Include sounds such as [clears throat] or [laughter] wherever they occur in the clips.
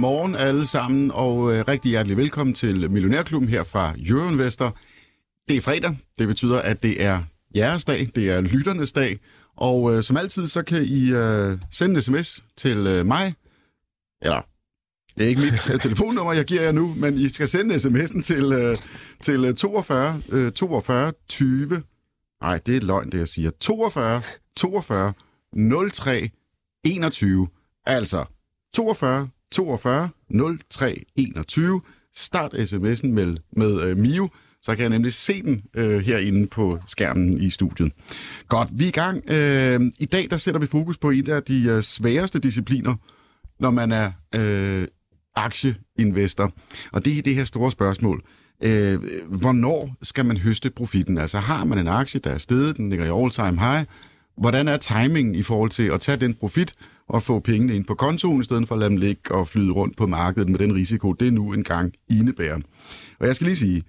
Morgen alle sammen, og øh, rigtig hjertelig velkommen til Millionærklubben her fra Euroinvestor. Det er fredag, det betyder, at det er jeres dag, det er lytternes dag, og øh, som altid, så kan I øh, sende en sms til øh, mig, eller det er ikke mit øh, telefonnummer, jeg giver jer nu, men I skal sende sms'en til, øh, til 42 øh, 42 20. Øh, Nej, det er løgn, det jeg siger. 42 42 03 21. Altså 42 42 03 21. Start sms'en med, med øh, Mio, så kan jeg nemlig se den øh, herinde på skærmen i studiet. Godt, vi er i gang. Øh, I dag der sætter vi fokus på en af de øh, sværeste discipliner, når man er øh, aktieinvestor. Og det er det her store spørgsmål. Øh, hvornår skal man høste profitten? Altså har man en aktie, der er steget, den ligger i all-time high. Hvordan er timingen i forhold til at tage den profit og få pengene ind på kontoen, i stedet for at lade dem ligge og flyde rundt på markedet med den risiko, det nu engang indebærer. Og jeg skal lige sige,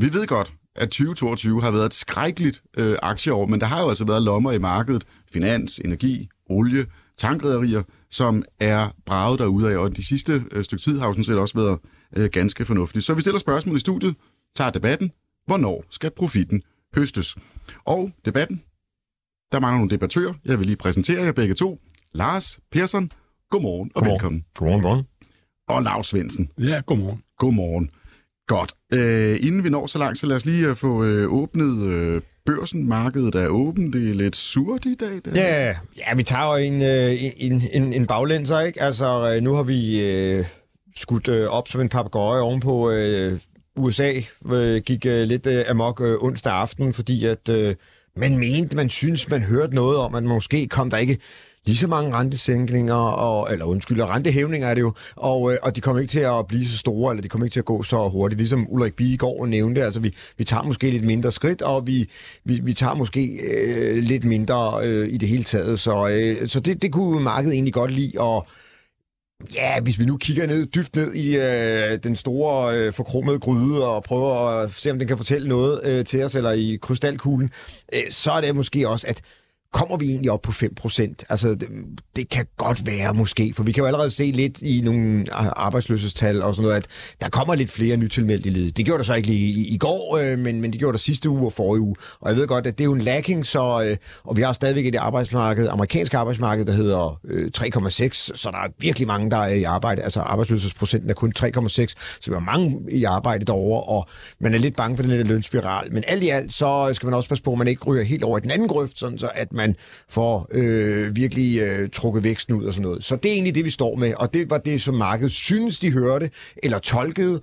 vi ved godt, at 2022 har været et skrækkeligt øh, aktieår, men der har jo altså været lommer i markedet, finans, energi, olie, tankrederier, som er braget derude af, og de sidste øh, stykke tid har jo sådan set også været øh, ganske fornuftigt. Så vi stiller spørgsmål i studiet, tager debatten, hvornår skal profitten høstes? Og debatten, der mangler nogle debattører. Jeg vil lige præsentere jer begge to. Lars Persson, godmorgen og Godmorgen. velkommen. Godmorgen, godmorgen. Og Lars Svendsen, Ja, godmorgen. godmorgen. Godt. Øh, inden vi når så langt, så lad os lige øh, få øh, åbnet øh, børsen. Markedet er åben. Det er lidt surt i dag. Der. Ja, ja, vi tager jo en, øh, en, en, en baglænder, ikke? Altså, øh, nu har vi øh, skudt øh, op som en papegøje ovenpå øh, USA. Øh, gik øh, lidt øh, amok øh, onsdag aften, fordi at øh, man mente, man synes, man hørte noget om, at måske kom der ikke lige så mange rentesænkninger, og, eller undskyld, rentehævninger er det jo, og, øh, og de kommer ikke til at blive så store, eller de kommer ikke til at gå så hurtigt, ligesom Ulrik Bie i går nævnte, altså vi, vi tager måske lidt mindre skridt, og vi, vi, vi tager måske øh, lidt mindre øh, i det hele taget, så, øh, så det, det kunne markedet egentlig godt lide, og Ja, hvis vi nu kigger ned dybt ned i øh, den store øh, forkromede gryde og prøver at se, om den kan fortælle noget øh, til os, eller i krystalkuglen, øh, så er det måske også, at kommer vi egentlig op på 5%? Altså, det, det kan godt være måske, for vi kan jo allerede se lidt i nogle arbejdsløshedstal og sådan noget, at der kommer lidt flere nytilmeldte i. Det gjorde der så ikke lige i, i går, øh, men, men det gjorde der sidste uge og forrige uge. Og jeg ved godt, at det er jo en lacking, så, øh, og vi har stadigvæk et arbejdsmarked, amerikansk arbejdsmarked, der hedder øh, 3,6, så der er virkelig mange, der er i arbejde. Altså arbejdsløshedsprocenten er kun 3,6, så vi har mange i arbejde derovre, og man er lidt bange for den her lønspiral. Men alt i alt, så skal man også passe på, at man ikke ryger helt over i den anden grøft, sådan så at man får øh, virkelig øh, trukket væksten ud og sådan noget. Så det er egentlig det, vi står med, og det var det, som markedet synes, de hørte, eller tolkede,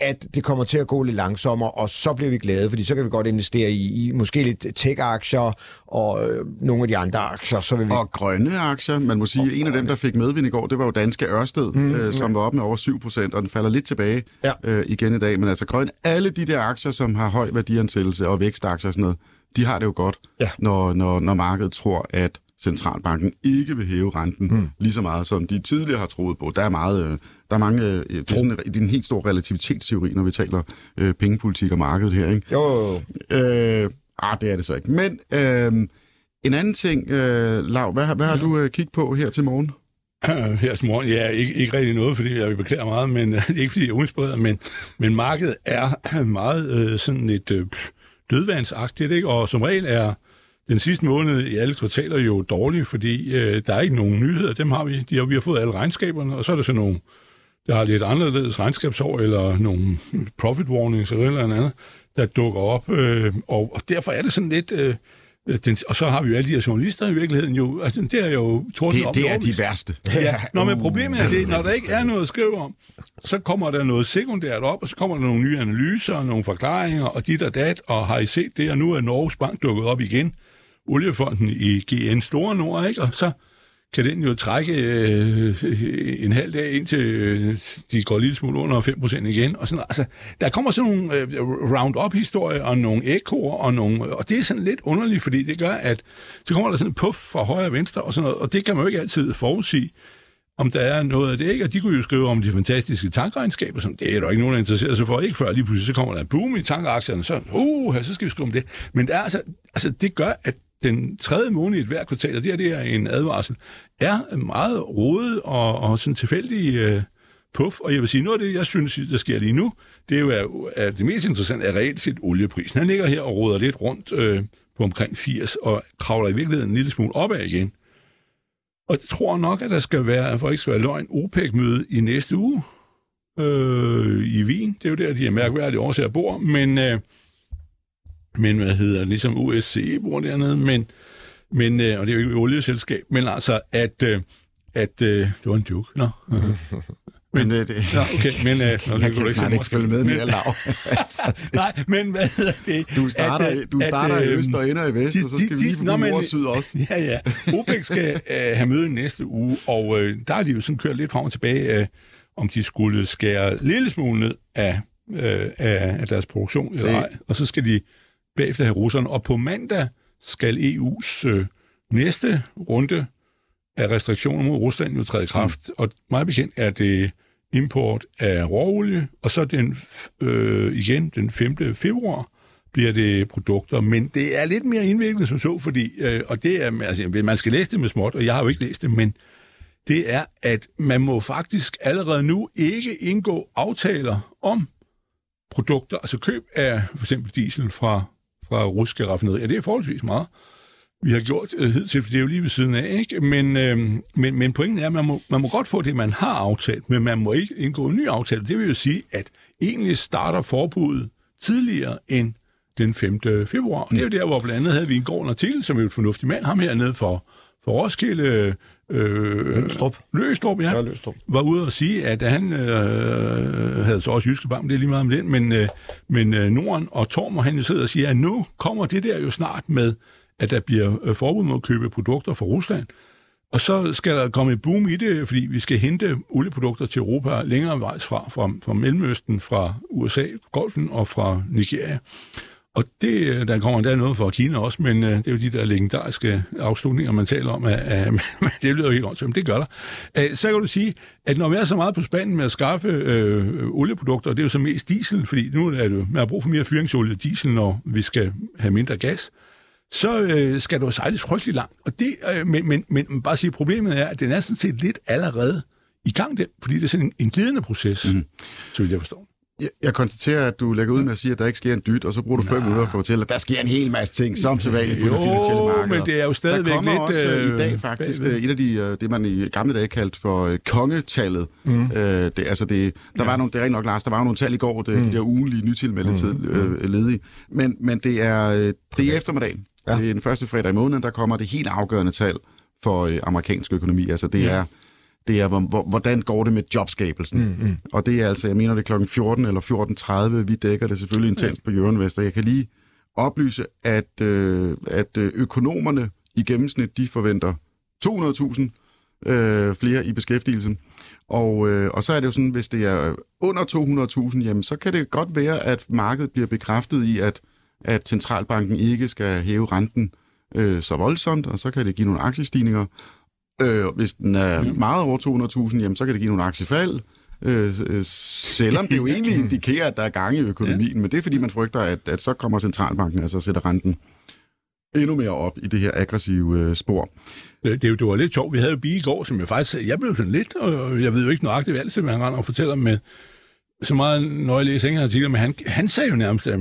at det kommer til at gå lidt langsommere, og så bliver vi glade, fordi så kan vi godt investere i, i måske lidt tech-aktier og øh, nogle af de andre aktier. Så vil vi... Og grønne aktier, man må sige, Og en af dem, der fik medvind i går, det var jo danske Ørsted, mm, øh, som var op med over 7 procent, og den falder lidt tilbage Ja. øh, igen i dag. Men altså grønne, alle de der aktier, som har høj værdiansættelse og vækstaktier og sådan noget, de har det jo godt, Ja. når, når, når markedet tror, at centralbanken ikke vil hæve renten mm. lige så meget, som de tidligere har troet på. Der er meget, øh, der er mange, øh, det er sådan, det er en helt stor relativitetsteori, når vi taler øh, pengepolitik og markedet her, ikke? Jo. Øh, ah, det er det så ikke. Men øh, en anden ting, øh, Lav, hvad, hvad har du øh, kigget på her til morgen? [clears throat] Her til morgen, ja, ikke, ikke rigtig noget, fordi jeg beklager meget, men [laughs] det er ikke, fordi jeg er men, men markedet er [clears throat] meget øh, sådan lidt øh, dødvandsagtigt, ikke? og som regel er den sidste måned i alle kvartaler jo dårlig, fordi øh, der er ikke nogen nyheder, dem har vi. De har, vi har fået alle regnskaberne, og så er der så nogle, der har lidt anderledes regnskabsår, eller nogle profit warnings eller noget eller andet, der dukker op, øh, og, og derfor er det sådan lidt... Øh, den, og så har vi jo alle de her journalister i virkeligheden jo, altså det er jo torden Det, det er de værste. [laughs] Ja, Nå, men problemet er det, når der ikke er noget at skrive om, så kommer der noget sekundært op, og så kommer der nogle nye analyser, og nogle forklaringer, og dit og dat, og har I set det, og nu er Norges Bank dukket op igen, oliefonden i GN Store Nord, ikke? Og så kan den jo trække øh, en halv dag, indtil øh, de går lidt smule under 5% igen. Og sådan, altså, der kommer sådan nogle øh, round-up-historier og nogle ekoer, og, nogle, og det er sådan lidt underligt, fordi det gør, at så kommer der sådan en puff fra højre og venstre, og, sådan noget, og det kan man jo ikke altid forudsige om der er noget af det, ikke? Og de kunne jo skrive om de fantastiske tankregnskaber, som det er der ikke nogen, der interesserer sig for. Ikke før lige pludselig så kommer der en boom i tankaktierne, så, uh, så skal vi skrive om det. Men det, er altså, altså, det gør, at den tredje måned i et hvert kvartal, og det her det er en advarsel, er meget rodet og, og sådan tilfældig øh, puff. Og jeg vil sige, noget af det, jeg synes, der sker lige nu, det er jo, at, at det mest interessante er reelt set olieprisen. Han ligger her og roder lidt rundt øh, på omkring 80, og kravler i virkeligheden en lille smule opad igen. Og jeg tror nok, at der skal være, for ikke skal være løgn, OPEC-møde i næste uge øh, i Wien. Det er jo der, de er mærkværdige årsager bor, men, øh, men hvad hedder ligesom USC bor dernede, men, men øh, og det er jo ikke et olieselskab, men altså, at, øh, at øh, det var en joke, nå. [laughs] Men øh, det, Ja, okay, men... Øh, jeg nå, kan snart ikke følge med men, mere lav. [laughs] altså, Nej, men hvad hedder det? du starter, At, du starter at, i øst og ender i vest, de- og så skal de- vi lige nå, nord men- og syd også. [laughs] Ja, ja. OPEC skal øh, have møde næste uge, og øh, der er de jo sådan kørt lidt frem og tilbage, øh, om de skulle skære lille smule ned af, øh, af, af deres produktion eller ej. Og så skal de bagefter have russerne. Og på mandag skal EU's øh, næste runde af restriktioner mod Rusland jo træde i kraft. Mm. Og meget bekendt er det import af råolie, og så den, øh, igen den 5. februar bliver det produkter, men det er lidt mere indviklet som så, fordi, øh, og det er, altså, man skal læse det med småt, og jeg har jo ikke læst det, men det er, at man må faktisk allerede nu ikke indgå aftaler om produkter, altså køb af for eksempel diesel fra, fra russiske raffinerier. Det er forholdsvis meget, vi har gjort øh, hidtil, for det er jo lige ved siden af, ikke? Men, øh, men, men pointen er, at man må, man må godt få det, man har aftalt, men man må ikke indgå en ny aftale. Det vil jo sige, at egentlig starter forbuddet tidligere end den 5. februar. Og det er jo der, hvor blandt andet havde vi en gård artikel, som er jo et fornuftig mand, ham hernede for, for Roskilde, øh, Lønstrup. Løstrup, ja, Ja, Løstrup. var ude og sige, at han øh, havde så også Jyske Bank, det er lige meget om den, men, øh, men øh, Norden og Torm, og han sidder og siger, at nu kommer det der jo snart med, at der bliver øh, forbud mod at købe produkter fra Rusland. Og så skal der komme et boom i det, fordi vi skal hente olieprodukter til Europa længere vejs fra, fra, fra Mellemøsten, fra USA, Golfen og fra Nigeria. Og det, øh, der kommer der noget fra Kina også, men øh, det er jo de der legendariske afslutninger, man taler om, at, at, at [laughs] det lyder helt åndssvagt, men det gør der. Øh, så kan du sige, at når vi er så meget på spanden med at skaffe øh, olieprodukter, og det er jo så mest diesel, fordi nu er det jo, man har brug for mere fyringsolie diesel, når vi skal have mindre gas, så øh, skal du jo sejles frygtelig langt. Og det, øh, men, men, men bare sige, problemet er, at den er sådan set lidt allerede i gang, det, fordi det er sådan en, en glidende proces, mm. så vidt jeg forstår. Jeg, jeg konstaterer, at du lægger ud med at sige, at der ikke sker en dyt, og så bruger du fem minutter for at fortælle, at der sker en hel masse ting, som sædvanligt på det finansielle Jo, marked. men det er jo stadigvæk Der kommer lidt... også øh, i dag faktisk bagved. øh, et af de, øh, det man i gamle dage kaldte for øh, kongetallet. Mm. Øh, det, altså det, der ja. var nogle, det er rigtig nok, Lars, der var jo nogle tal i går, det, mm. de der ugenlige nytilmeldte tid, øh, ledige. Men, men det er, øh, det er eftermiddagen. Ja. Det er den første fredag i måneden, der kommer det helt afgørende tal for øh, amerikansk økonomi. Altså det ja. er det er, hvor, hvor, hvordan går det med jobskabelsen. Mm, mm. Og det er altså, jeg mener, det er klokken 14 eller 14.30. Vi dækker det selvfølgelig intens på Jørgen Vester. Jeg kan lige oplyse, at, øh, at øh, økonomerne i gennemsnit, de forventer 200.000 øh, flere i beskæftigelse. Og, øh, og så er det jo sådan, hvis det er under 200.000, jamen, så kan det godt være, at markedet bliver bekræftet i, at, at centralbanken ikke skal hæve renten øh, så voldsomt, og så kan det give nogle aktiestigninger. Øh, hvis den er meget over 200.000, jamen, så kan det give nogle aktiefald. Øh, øh, selvom det jo [laughs] egentlig indikerer, at der er gang i økonomien, ja. men det er fordi, man frygter, at, at så kommer centralbanken, altså sætter renten endnu mere op i det her aggressive øh, spor. Det, det, det var lidt sjovt. Vi havde jo Bi i går, som jeg faktisk... Jeg blev sådan lidt... Og jeg ved jo ikke nøjagtigt, hvad altid, hvad han render og fortæller med så meget, når jeg læser enkelte artikler, men han, han sagde jo nærmest, øh,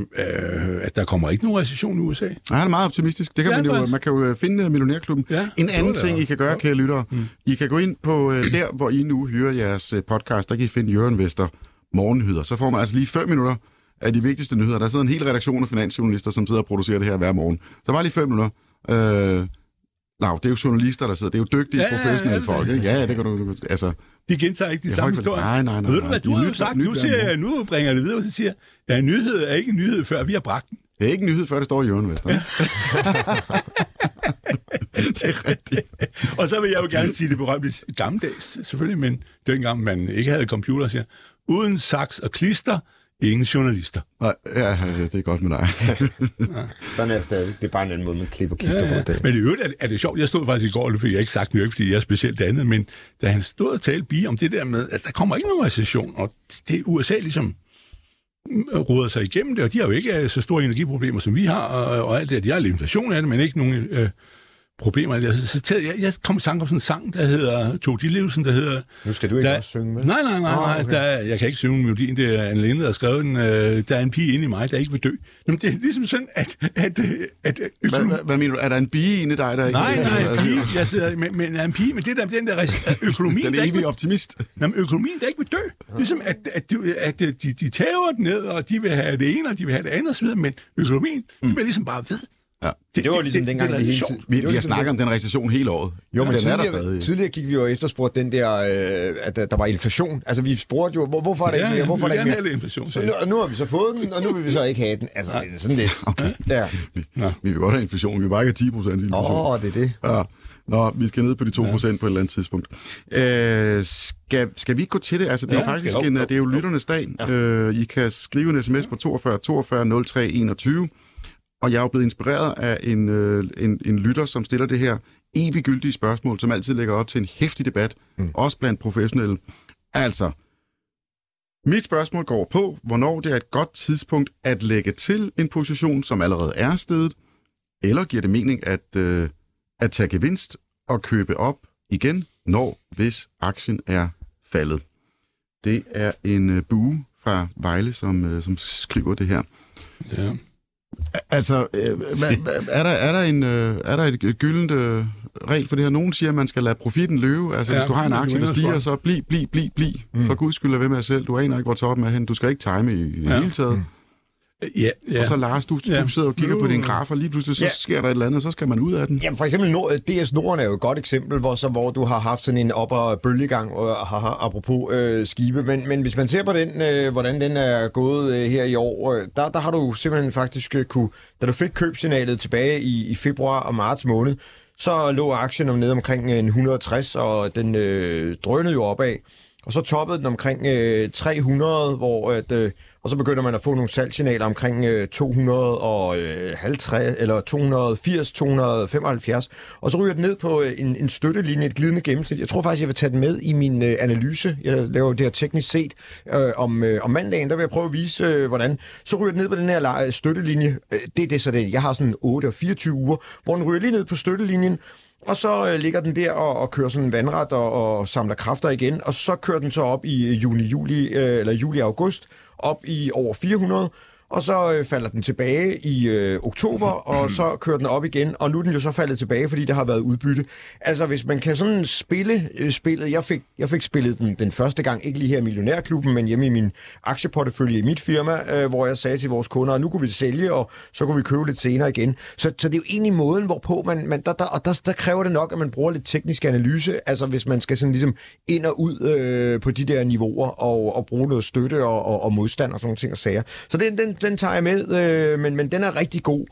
at der kommer ikke nogen recession i USA. Ja, han er meget optimistisk. Det kan Ja, man, jo, faktisk. man kan jo finde øh, Millionærklubben. Ja, en anden ting, ja. I kan gøre, kære lyttere, mm. I kan gå ind på øh, der, hvor I nu hører jeres øh, podcast, der kan I finde Jørgen Vester morgennyheder. Så får man altså lige fem minutter af de vigtigste nyheder. Der sidder en hel redaktion af finansjournalister, som sidder og producerer det her hver morgen. Så bare lige fem minutter. Øh, Lav, det er jo journalister, der sidder. Det er jo dygtige, Ja, ja, ja, professionelle ja. folk. Ikke? Ja, ja, det kan du... Altså, De gentager ikke de samme historier. Nej, nej, nej, Ved du hvad, du har jo sagt, nu, siger, nu bringer det videre, og så siger ja, en nyhed er ikke en nyhed, før vi har bragt den. det er ikke en nyhed, før det står i Jørgen Vester. [laughs] det er rigtigt. og så vil jeg jo gerne sige det berømte gammeldags, selvfølgelig, men dengang man ikke havde computer, siger, uden saks og klister, ingen journalister. Nej, ja, det er godt med dig. [laughs] Sådan er det stadig. Det er bare en anden måde, man klipper klister ja, ja. på det. Men i øvrigt er det, er det sjovt. Jeg stod faktisk i går, det fik jeg ikke sagt nu, fordi jeg er specielt andet, men da han stod og talte bi om det der med, at der kommer ikke nogen recession, og det USA ligesom råder sig igennem det, og de har jo ikke øh, så store energiproblemer, som vi har, og, og alt det. De har lidt inflation af det, men ikke nogen øh, problemer. Jeg, jeg, jeg kom i tanke om sådan en sang, der hedder Tog de Livsen, der hedder... Nu skal du ikke der, også synge med. Nej, nej, nej, nej Åh, okay. der, jeg kan ikke synge melodien. Det er Anne Linde, der har skrevet den. Øh, der er en pige inde i mig, der ikke vil dø. Jamen, det er ligesom sådan, at... at, at, at Hvad, hvad, hvad mener du? Er der en bige inde i dig, der ikke... Nej, nej, en pige. Jeg sidder med, med en pige, men det der, den der res- økonomien, Den der ikke evige optimist. jamen, økonomien, der ikke vil dø. Ligesom at, at, de, at de, de tæver den ned, og de vil have det ene, og de vil have det andet osv., men økonomien, mm. det bliver ligesom bare ved. Ja. Det var ligesom dengang, det, vi det, hele det, tiden... Vi, det vi har ligesom snakket om den recession hele året. Jo, men den er der tidligere, stadig. tidligere gik vi jo og efterspurgte den der, øh, at der, var inflation. Altså, vi spurgte jo, hvor, hvorfor er der Ja, ikke mere? ja, Hvorfor er vi der vil ikke gerne mere? have inflation, Så nu, og nu har vi så fået den, og nu vil vi så ikke have den. Altså, det er sådan lidt. [laughs] Okay. Ja. Nå. Vi vil godt have inflation. Vi vil bare ikke have 10 procent inflation. Åh, oh, det er det. Ja. Ja. Nå, vi skal ned på de 2 procent ja. på et eller andet tidspunkt. Øh, skal, skal vi ikke gå til det? Altså, det er Ja, jo faktisk skal- en, jo, det er jo lytternes dag. Ja. Øh, I kan skrive en sms på 42 42 03 21. Og jeg er jo blevet inspireret af en, øh, en, en lytter, som stiller det her eviggyldige spørgsmål, som altid lægger op til en hæftig debat, mm. også blandt professionelle. Altså, mit spørgsmål går på, hvornår det er et godt tidspunkt at lægge til en position, som allerede er stedet, eller giver det mening at, øh, at tage gevinst og købe op igen, når hvis aktien er faldet. Det er en øh, bue fra Vejle, som, øh, som skriver det her. Ja. Altså, øh, [laughs] er, der, er, der en, øh, er der et, gyldent øh, regel for det her? Nogen siger, at man skal lade profitten løbe. Altså, Ja, hvis du har en aktie, der stiger, så bliv, bliv, bliv, bliv. Mm. For guds skyld, lad ved med at selv. Du aner ikke, hvor toppen er hen. Du skal ikke time i, i Ja. hele taget. Ja, ja. Og så Lars, du, Ja. du sidder og kigger på din graf, og lige pludselig så Ja. sker der et eller andet, og så skal man ud af den. Jamen for eksempel Nord, DS Norden er jo et godt eksempel, hvor, så, hvor du har haft sådan en op- og bølgegang, og, haha, apropos øh, skibe. Men, men hvis man ser på den, øh, hvordan den er gået øh, her i år, øh, der, der har du simpelthen faktisk øh, kunne, da du fik købsignalet tilbage i, i februar og marts måned, så lå aktien om nede omkring øh, en 160, og den øh, drønede jo opad. Og så toppede den omkring øh, 300, hvor at, øh, og så begynder man at få nogle salgssignaler omkring øh, 250 øh, eller 280, 275, og så ryger den ned på øh, en, en støttelinje, et glidende gennemsnit. Jeg tror faktisk, jeg vil tage den med i min øh, analyse. Jeg laver det her teknisk set øh, om, øh, om mandagen, der vil jeg prøve at vise, øh, hvordan. Så ryger den ned på den her støttelinje. Øh, det er det, så det. Jeg har sådan 8 og 24 uger, hvor den ryger lige ned på støttelinjen, og så øh, ligger den der og, og kører sådan en vandret og, og samler kræfter igen, og så kører den så op i juni, juli øh, eller juli-august, op i over 400, og så øh, falder den tilbage i øh, oktober, og [clears throat] så kører den op igen, og nu er den jo så faldet tilbage, fordi der har været udbytte. Altså, hvis man kan sådan spille øh, spillet, jeg fik, jeg fik spillet den den første gang, ikke lige her i Millionærklubben, men hjemme i min aktieportefølje i mit firma, øh, hvor jeg sagde til vores kunder, at nu kunne vi sælge, og så kunne vi købe lidt senere igen. Så, så det er jo egentlig måden, hvorpå man, man der, der, og der, der kræver det nok, at man bruger lidt teknisk analyse, altså hvis man skal sådan ligesom ind og ud øh, på de der niveauer, og, og bruge noget støtte og, og, og modstand og sådan nogle ting og sager. Så den, den, den tager jeg med, øh, men, men den er rigtig god.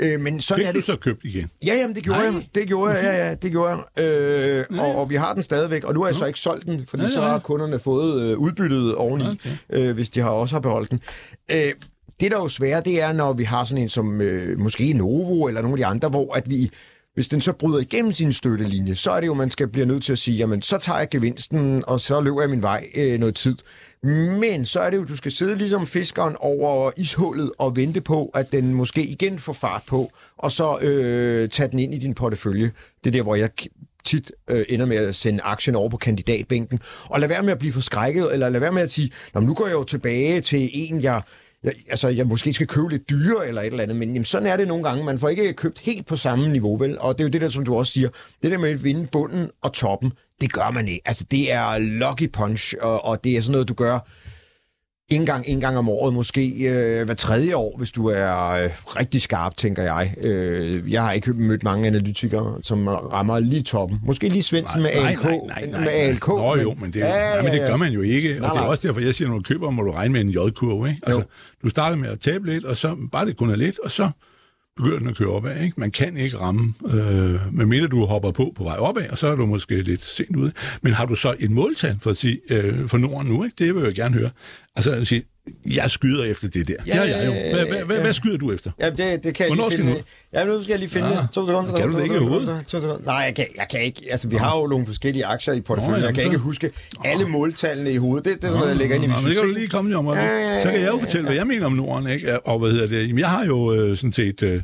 Øh, men sådan Fik er du det. så købt igen? Ja, jamen, det gjorde Nej. jeg. Det gjorde jeg, ja, ja, det gjorde jeg. Øh, og, og vi har den stadigvæk, og nu har jeg så ikke solgt den, fordi Ja, ja, så har kunderne fået øh, udbyttet oveni, Okay. øh, hvis de har også har beholdt den. Øh, det, der er jo svært, det er, når vi har sådan en som øh, måske Novo eller nogle af de andre, hvor at vi, hvis den så bryder igennem sin støttelinje, så er det jo, man skal blive nødt til at sige, jamen, så tager jeg gevinsten, og så løber jeg min vej øh, noget tid. Men så er det jo, du skal sidde ligesom fiskeren over ishullet og vente på, at den måske igen får fart på, og så øh, tage den ind i din portefølje. Det er der, hvor jeg tit øh, ender med at sende aktien over på kandidatbænken. Og lad være med at blive forskrækket, eller lad være med at sige, Nå, nu går jeg jo tilbage til en, jeg, jeg, altså, jeg måske skal købe lidt dyre eller et eller andet, men jamen, sådan er det nogle gange. Man får ikke købt helt på samme niveau, vel? Og det er jo det der, som du også siger, det der med at vinde bunden og toppen, det gør man ikke. Altså, det er lucky punch, og, og det er sådan noget, du gør en gang, en gang om året, måske øh, hver tredje år, hvis du er øh, rigtig skarp, tænker jeg. Øh, jeg har ikke mødt mange analytikere, som rammer lige toppen. Måske lige Svendsen med ALK. Med ALK Nå jo, men det, ja, ja, men det gør man jo ikke. Nej, og det er nej. også derfor, jeg siger, når du køber, må du regne med en J-kurve. Ikke? Altså, du starter med at tabe lidt, og så bare det kun er lidt, og så begynder den at køre opad. Ikke? Man kan ikke ramme, øh, medmindre du hopper på på vej opad, og så er du måske lidt sent ude. Men har du så et måltal for, at sige, øh, for Norden nu? Ikke? Det vil jeg gerne høre. Altså at sige, jeg skyder efter det der. Ja, jeg jo. Hvad, hvad, hvad, ja. hvad skyder du efter? Ja, det, det kan jeg Hvornår lige skal finde. du? Ja, nu skal jeg lige finde Ja. det. To sekunder. Kan du det ikke i. Nej, jeg kan, jeg kan ikke. Altså, vi har jo nogle forskellige aktier i porteføljen. Nå, jeg kan ikke huske alle måltallene i hovedet. Det, det er sådan noget, jeg lægger ind i mit men det kan system. du lige komme lige om, Ja, ja, ja, så kan jeg jo ja, fortælle, hvad jeg mener om Norden. Ikke? Og hvad hedder det? Jamen, jeg har jo øh, sådan set...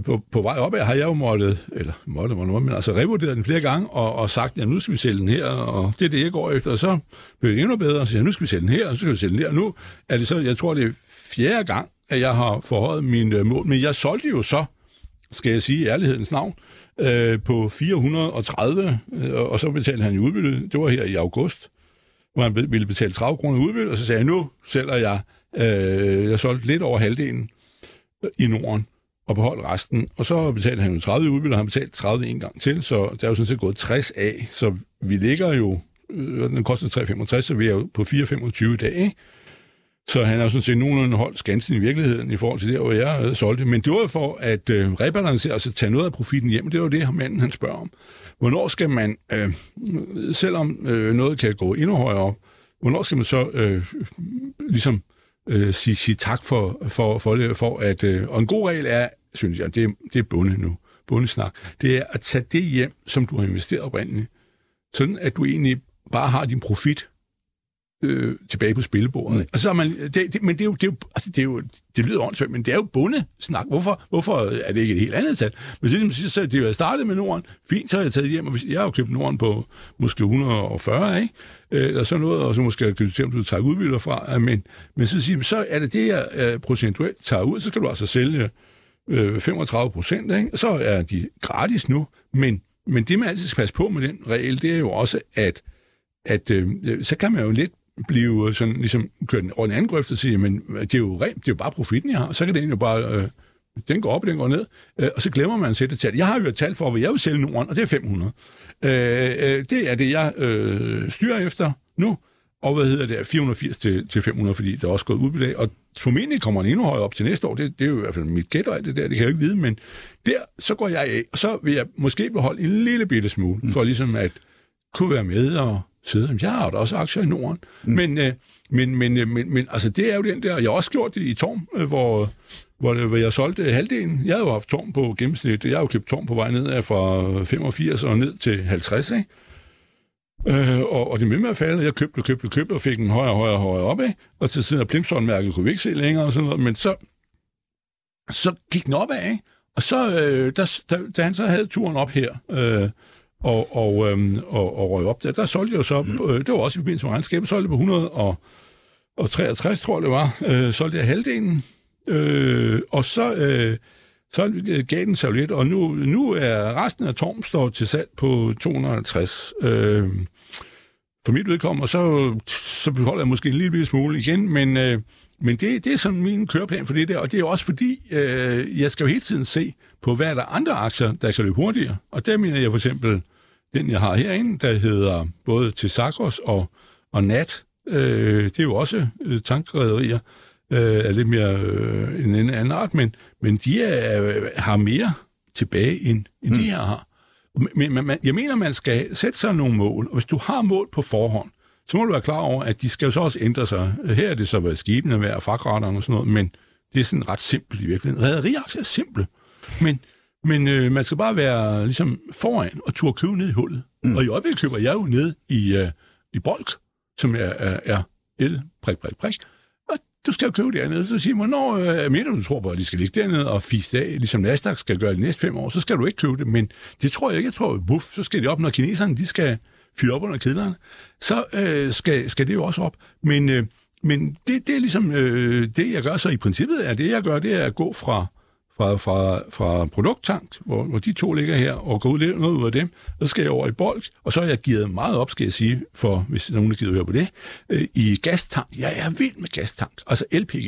På, på vej opad har jeg jo måttet, eller måtte, måtte, men altså revurderet den flere gange, og, og sagt, ja, nu skal vi sælge den her, og det er det, jeg går efter, og så blev det endnu bedre, og så siger nu skal vi sælge den her, og så skal vi sælge den der. Nu er det så, jeg tror, det er fjerde gang, at jeg har forhøjet min øh, mål, men jeg solgte jo så, skal jeg sige i ærlighedens navn, øh, på 430, øh, og så betalte han i udbytte, det var her i august, hvor han ville betale 30 kroner i udbytte, og så sagde jeg, nu sælger jeg, øh, jeg solgte lidt over halvdelen i Norden, og beholdt resten. Og så betalte han jo 30 i udbytte, og han betalte 30 en gang til, så der er jo sådan set gået 60 af. Så vi ligger jo, øh, den koster 3,65, så vi er jo på 4,25 i dag, ikke? Så han har sådan set nogenlunde holdt skansen i virkeligheden i forhold til der, hvor jeg øh, solgte. Men det var for at øh, rebalancere, altså tage noget af profitten hjem. Det var det, manden han spørger om. Hvornår skal man, øh, selvom øh, noget kan gå endnu højere op, hvornår skal man så øh, ligesom øh, sige, sige tak for, for, for det, for at, øh, og en god regel er, synes jeg, det, er- det er bunde nu, bundesnak, det er at tage det hjem, som du har investeret oprindeligt, sådan at du egentlig bare har din profit øh, tilbage på spillebordet. Mm. Og så er man, det, det, men det er jo, det er jo, altså det, er jo, det lyder åndssvagt, men det er jo bundesnak. Hvorfor, hvorfor er det ikke et helt andet tal? Men så, ligesom, så det er jo, jeg startede med Norden, fint, så har jeg taget hjem, og hvis- jeg har jo købt Norden på måske 140, ikke? Øh, Eller sådan noget, og så måske kan du du trække udbytter fra, men, men så, siger, så er det det, jeg øh, procentuelt tager ud, så skal du altså sælge øh, 35 procent, ikke? så er de gratis nu, men, men det, man altid skal passe på med den regel, det er jo også, at, at øh, så kan man jo lidt blive sådan, ligesom kørt over en anden grøft og sige, men øh, det er jo rent, det er jo bare profitten, jeg har, så kan det jo bare, øh, den går op, og den går ned, øh, og så glemmer man at sætte et tal. Jeg har jo et tal for, hvad jeg vil sælge Norden, og det er 500. Øh, øh, det er det, jeg øh, styrer efter nu, og hvad hedder det, 480 til, til 500, fordi der er også gået udbytte af, og formentlig kommer den endnu højere op til næste år, det, det er jo i hvert fald mit gæt og alt det der, det kan jeg jo ikke vide, men der, så går jeg af, og så vil jeg måske beholde en lille bitte smule, mm. for ligesom at kunne være med og sidde. Jeg har da også aktier i Norden, mm. men, øh, men, men, øh, men, men altså, det er jo den der, jeg har også gjort det i Torm, øh, hvor, hvor, det- hvor jeg solgte halvdelen. Jeg havde jo haft Torm på gennemsnit, jeg har jo købt Torm på vej ned fra 85 og ned til 50, ikke? Øh, og, og det med med at falde. Jeg købte, købte, købte og fik den højere, højere, højere op af. Og til siden af Plimson-mærket kunne vi ikke se længere og sådan noget. Men så, så gik den opad, ikke? Og så, øh, der, da, da han så havde turen op her, øh, og, og, øhm, og, og røg op der, der solgte jeg jo så, øh, det var også i forbindelse med regnskabet, solgte på 100 og, og 63, tror jeg det var, øh, solgte jeg halvdelen, øh, og så, øh, så gav den sig lidt, og nu, nu er resten af Torm står til salg på 250. Øh, for mit vedkommende, og så, så beholder jeg måske en lille smule igen, men, øh, men det, det er sådan min køreplan for det der, og det er også fordi, øh, jeg skal jo hele tiden se på, hvad er der andre aktier, der kan løbe hurtigere. Og der mener jeg for eksempel, den jeg har herinde, der hedder både Tesakos og, og Nat, øh, det er jo også øh, tankrederier, øh, er lidt mere øh, en anden art, men, men de er, øh, har mere tilbage, end, end mm. de her har. Men, man, jeg mener, man skal sætte sig nogle mål, og hvis du har mål på forhånd, så må du være klar over, at de skal jo så også ændre sig. Her er det så, hvad skibene værd, og fragtraterne og sådan noget, men det er sådan ret simpelt i virkeligheden. Rederiaktier er simple, men, men øh, man skal bare være ligesom foran og turde købe ned i hullet. Mm. Og i øjeblikket køber jeg jo ned i, øh, i Bolk, som er, er, er el, prik, prik, prik. Du skal jo købe dernede, så siger man, hvornår øh, mener du, tror på, at de skal ligge dernede og fise af, ligesom Nasdaq skal gøre de næste fem år, så skal du ikke købe det, men det tror jeg ikke. Jeg tror, buff, så skal det op, når kineserne, de skal fyre op under kedlerne, så øh, skal, skal det jo også op. Men, øh, men det, det er ligesom øh, det, jeg gør. Så i princippet er det, jeg gør, det er at gå fra, fra, fra, fra produkttank, hvor, hvor de to ligger her, og gå ud lidt noget ud af dem. Så skal jeg over i bolk, og så er jeg givet meget op, skal jeg sige, for hvis nogen er givet høre på det, øh, i gastank. Jeg er vild med gastank, altså LPG.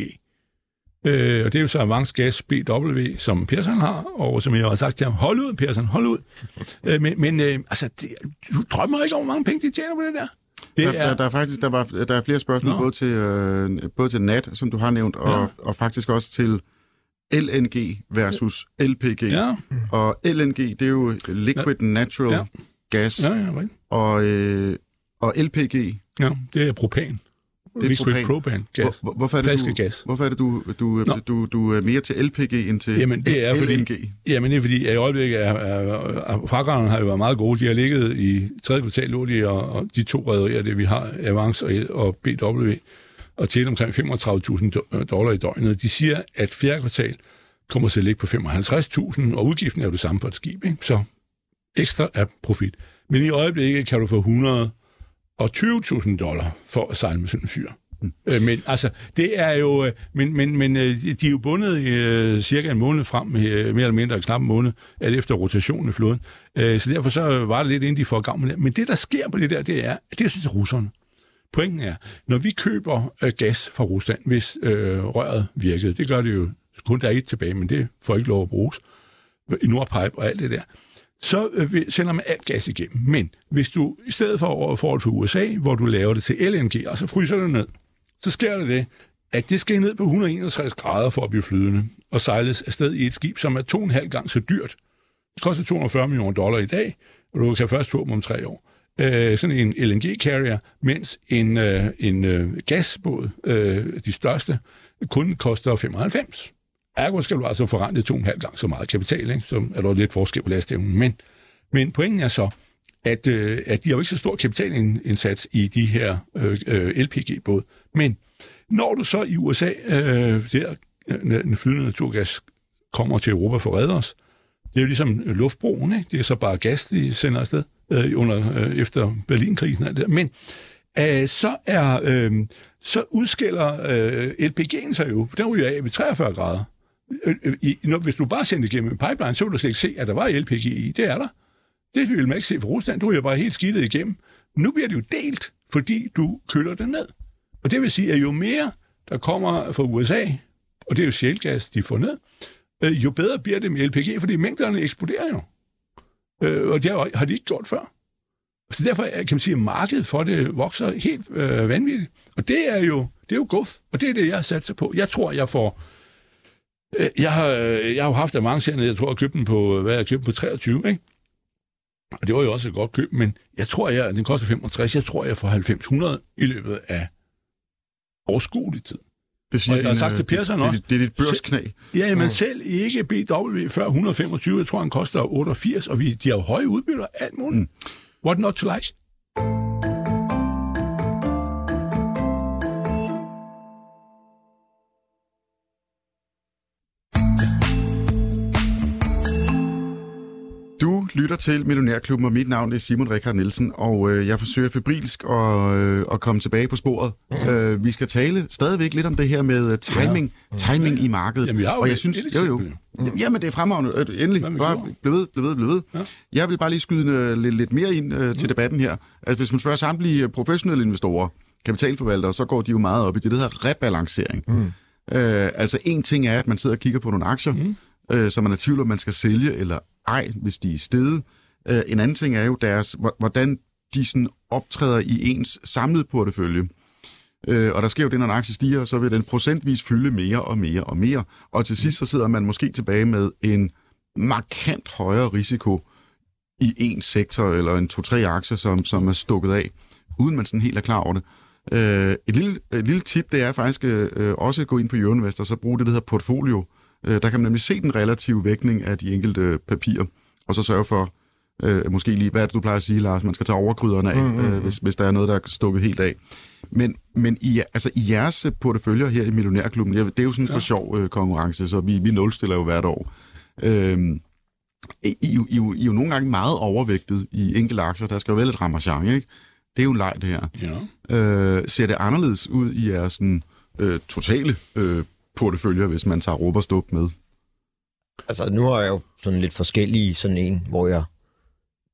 Øh, og det er jo så Avance Gas BW, som Persson har, og som jeg har sagt til ham, hold ud, Persson, hold ud. [laughs] øh, men men øh, altså, det, du drømmer ikke over, hvor mange penge de tjener på det der? Det Der, der, der er faktisk der, var, der er flere spørgsmål, Nå. både til, øh, både til Nat, som du har nævnt, og, Ja. og faktisk også til LNG versus LPG. Ja, Og LNG, det er jo Liquid Natural Ja. Gas. ja, ja, rigtigt. Og, øh, og LPG, ja, det er propan. er Liquid propan. propan gas. hvor, hvorfor er det, du, Flaskegas. hvorfor er det, du, du, Nå. du, du er mere til LPG end til Jamen, det er fordi- LNG? Jamen, det er fordi, at i øjeblikket er, er, er fragterne har jo været meget gode. De har ligget i tredje kvartal, lå de, og, og de to rederier, det vi har, Avance og, og BW, og tjente omkring 35.000 øh, dollar i døgnet. De siger, at fjerde kvartal kommer til at ligge på 55.000, og udgiften er jo det samme for et skib, ikke? så ekstra er profit. Men i øjeblikket kan du få 120.000 dollar for at sejle med sådan en fyr. Øh, men altså, det er jo, øh, men, men, men de er jo bundet øh, cirka en måned frem, mere eller mindre knap en måned, alt efter rotationen i floden. Øh, Så derfor så var det lidt inden de får gang med det. Men det, der sker på det der, det er, det synes jeg russerne. Pointen er, når vi køber øh, gas fra Rusland, hvis øh, røret virkede, det gør det jo kun der er et tilbage, men det får ikke lov at bruges, i Nordpipe og alt det der, så øh, vi- sender man alt gas igennem. Men hvis du i stedet for over forhold til USA, hvor du laver det til LNG, og så fryser det ned, så sker der det, at det skal ned på 161 grader for at blive flydende, og sejles afsted i et skib, som er to og en halv gang så dyrt. Det koster 240 millioner dollar i dag, og du kan først få dem om tre år. Øh, sådan en LNG-carrier, mens en, øh, en øh, gasbåd, øh, de største, kun koster 95. Ergo skal du altså forrente to og en halv gang så meget kapital, ikke? så er der lidt forskel på lastevnen. Men, men pointen er så, at, øh, at de har jo ikke så stor kapitalindsats i de her øh, øh, LPG-båd. Men når du så i USA, øh, der øh, den flydende naturgas kommer til Europa for at redde os, det er jo ligesom luftbroen, ikke? det er så bare gas, de sender afsted øh, under, øh, efter Berlinkrisen og det der. Men øh, så er øh, så udskiller øh, LPG'en sig jo, den ryger af ved 43 grader. Øh, øh, I, når, hvis du bare sendte igennem en pipeline, så ville du slet ikke se, at der var LPG i. Det er der. Det ville man ikke se fra Rusland. Du ryger bare helt skidtet igennem. Nu bliver det jo delt, fordi du køler det ned. Og det vil sige, at jo mere der kommer fra USA, og det er jo sjælgas, de får ned, øh, jo bedre bliver det med LPG, fordi mængderne eksploderer jo. Øh, og det har, de ikke gjort før. Så derfor kan man sige, at markedet for det vokser helt øh, vanvittigt. Og det er jo det er jo guf, og det er det, jeg har sat sig på. Jeg tror, jeg får... Øh, jeg, har, jeg har jo haft avancerne, jeg tror, jeg købte den på, hvad jeg købte på 23, ikke? Og det var jo også et godt køb, men jeg tror, jeg, den koster 65, jeg tror, jeg får 90 i løbet af overskuelig tid. Det siger Og jeg har sagt øh, til Persson også. det, det er dit børsknæ. Ja, men selv ikke BW før 125, jeg tror, han koster 88, og vi, de har jo høje udbytter, alt muligt. Mm. What not to like? Lytter til Millionærklubben, og mit navn er Simon Rikard Nielsen, og øh, jeg forsøger febrilsk at, øh, at komme tilbage på sporet. Mhm. Øh, vi skal tale stadigvæk lidt om det her med øh, timing, timing i markedet. Jamen, har jo og jeg synes, et jo, jo. eksempel, Jamen, det er fremragende. Øh, Endelig. Bare bliv ved, bliv ved, bliv ved. Ja. Jeg vil bare lige skyde øh, lidt, lidt mere ind øh, til debatten her. Altså, hvis man spørger samtlige professionelle investorer, kapitalforvaltere, så går de jo meget op i det, der hedder rebalancering. Mm. Øh, altså, en ting er, at man sidder og kigger på nogle aktier, mm øh, så man er i tvivl om, man skal sælge eller ej, hvis de er steget. Øh, en anden ting er jo deres, hvordan de sådan optræder i ens samlede portefølje. Øh, og der sker jo det, når en aktie stiger, så vil den procentvis fylde mere og mere og mere. Og til sidst så sidder man måske tilbage med en markant højere risiko i en sektor eller en to-tre aktier, som, som er stukket af, uden man sådan helt er klar over det. Øh, et, lille, et lille tip, det er faktisk øh, også at gå ind på Euroinvestor, og så bruge det, der hedder portfolio. Øh, der kan man nemlig se den relative vægtning af de enkelte øh, papirer, og så sørge for, øh, måske lige, hvad er det, du plejer at sige, Lars, man skal tage overkryderne af, mm, mm, øh, hvis, hvis der er noget, der er stukket helt af. Men, men i, altså, i jeres porteføljer her i Millionærklubben, det er jo sådan en ja. for sjov øh, konkurrence, så vi, vi nulstiller jo hvert år. Øh, I, I, I, I, er jo nogle gange meget overvægtet i enkelte aktier. Der skal jo være lidt ramachan, ikke? Det er jo en leg, det her. Ja. Øh, ser det anderledes ud i jeres sådan, øh, totale øh, porteføljer, hvis man tager råb og med? Altså, nu har jeg jo sådan lidt forskellige, sådan en, hvor jeg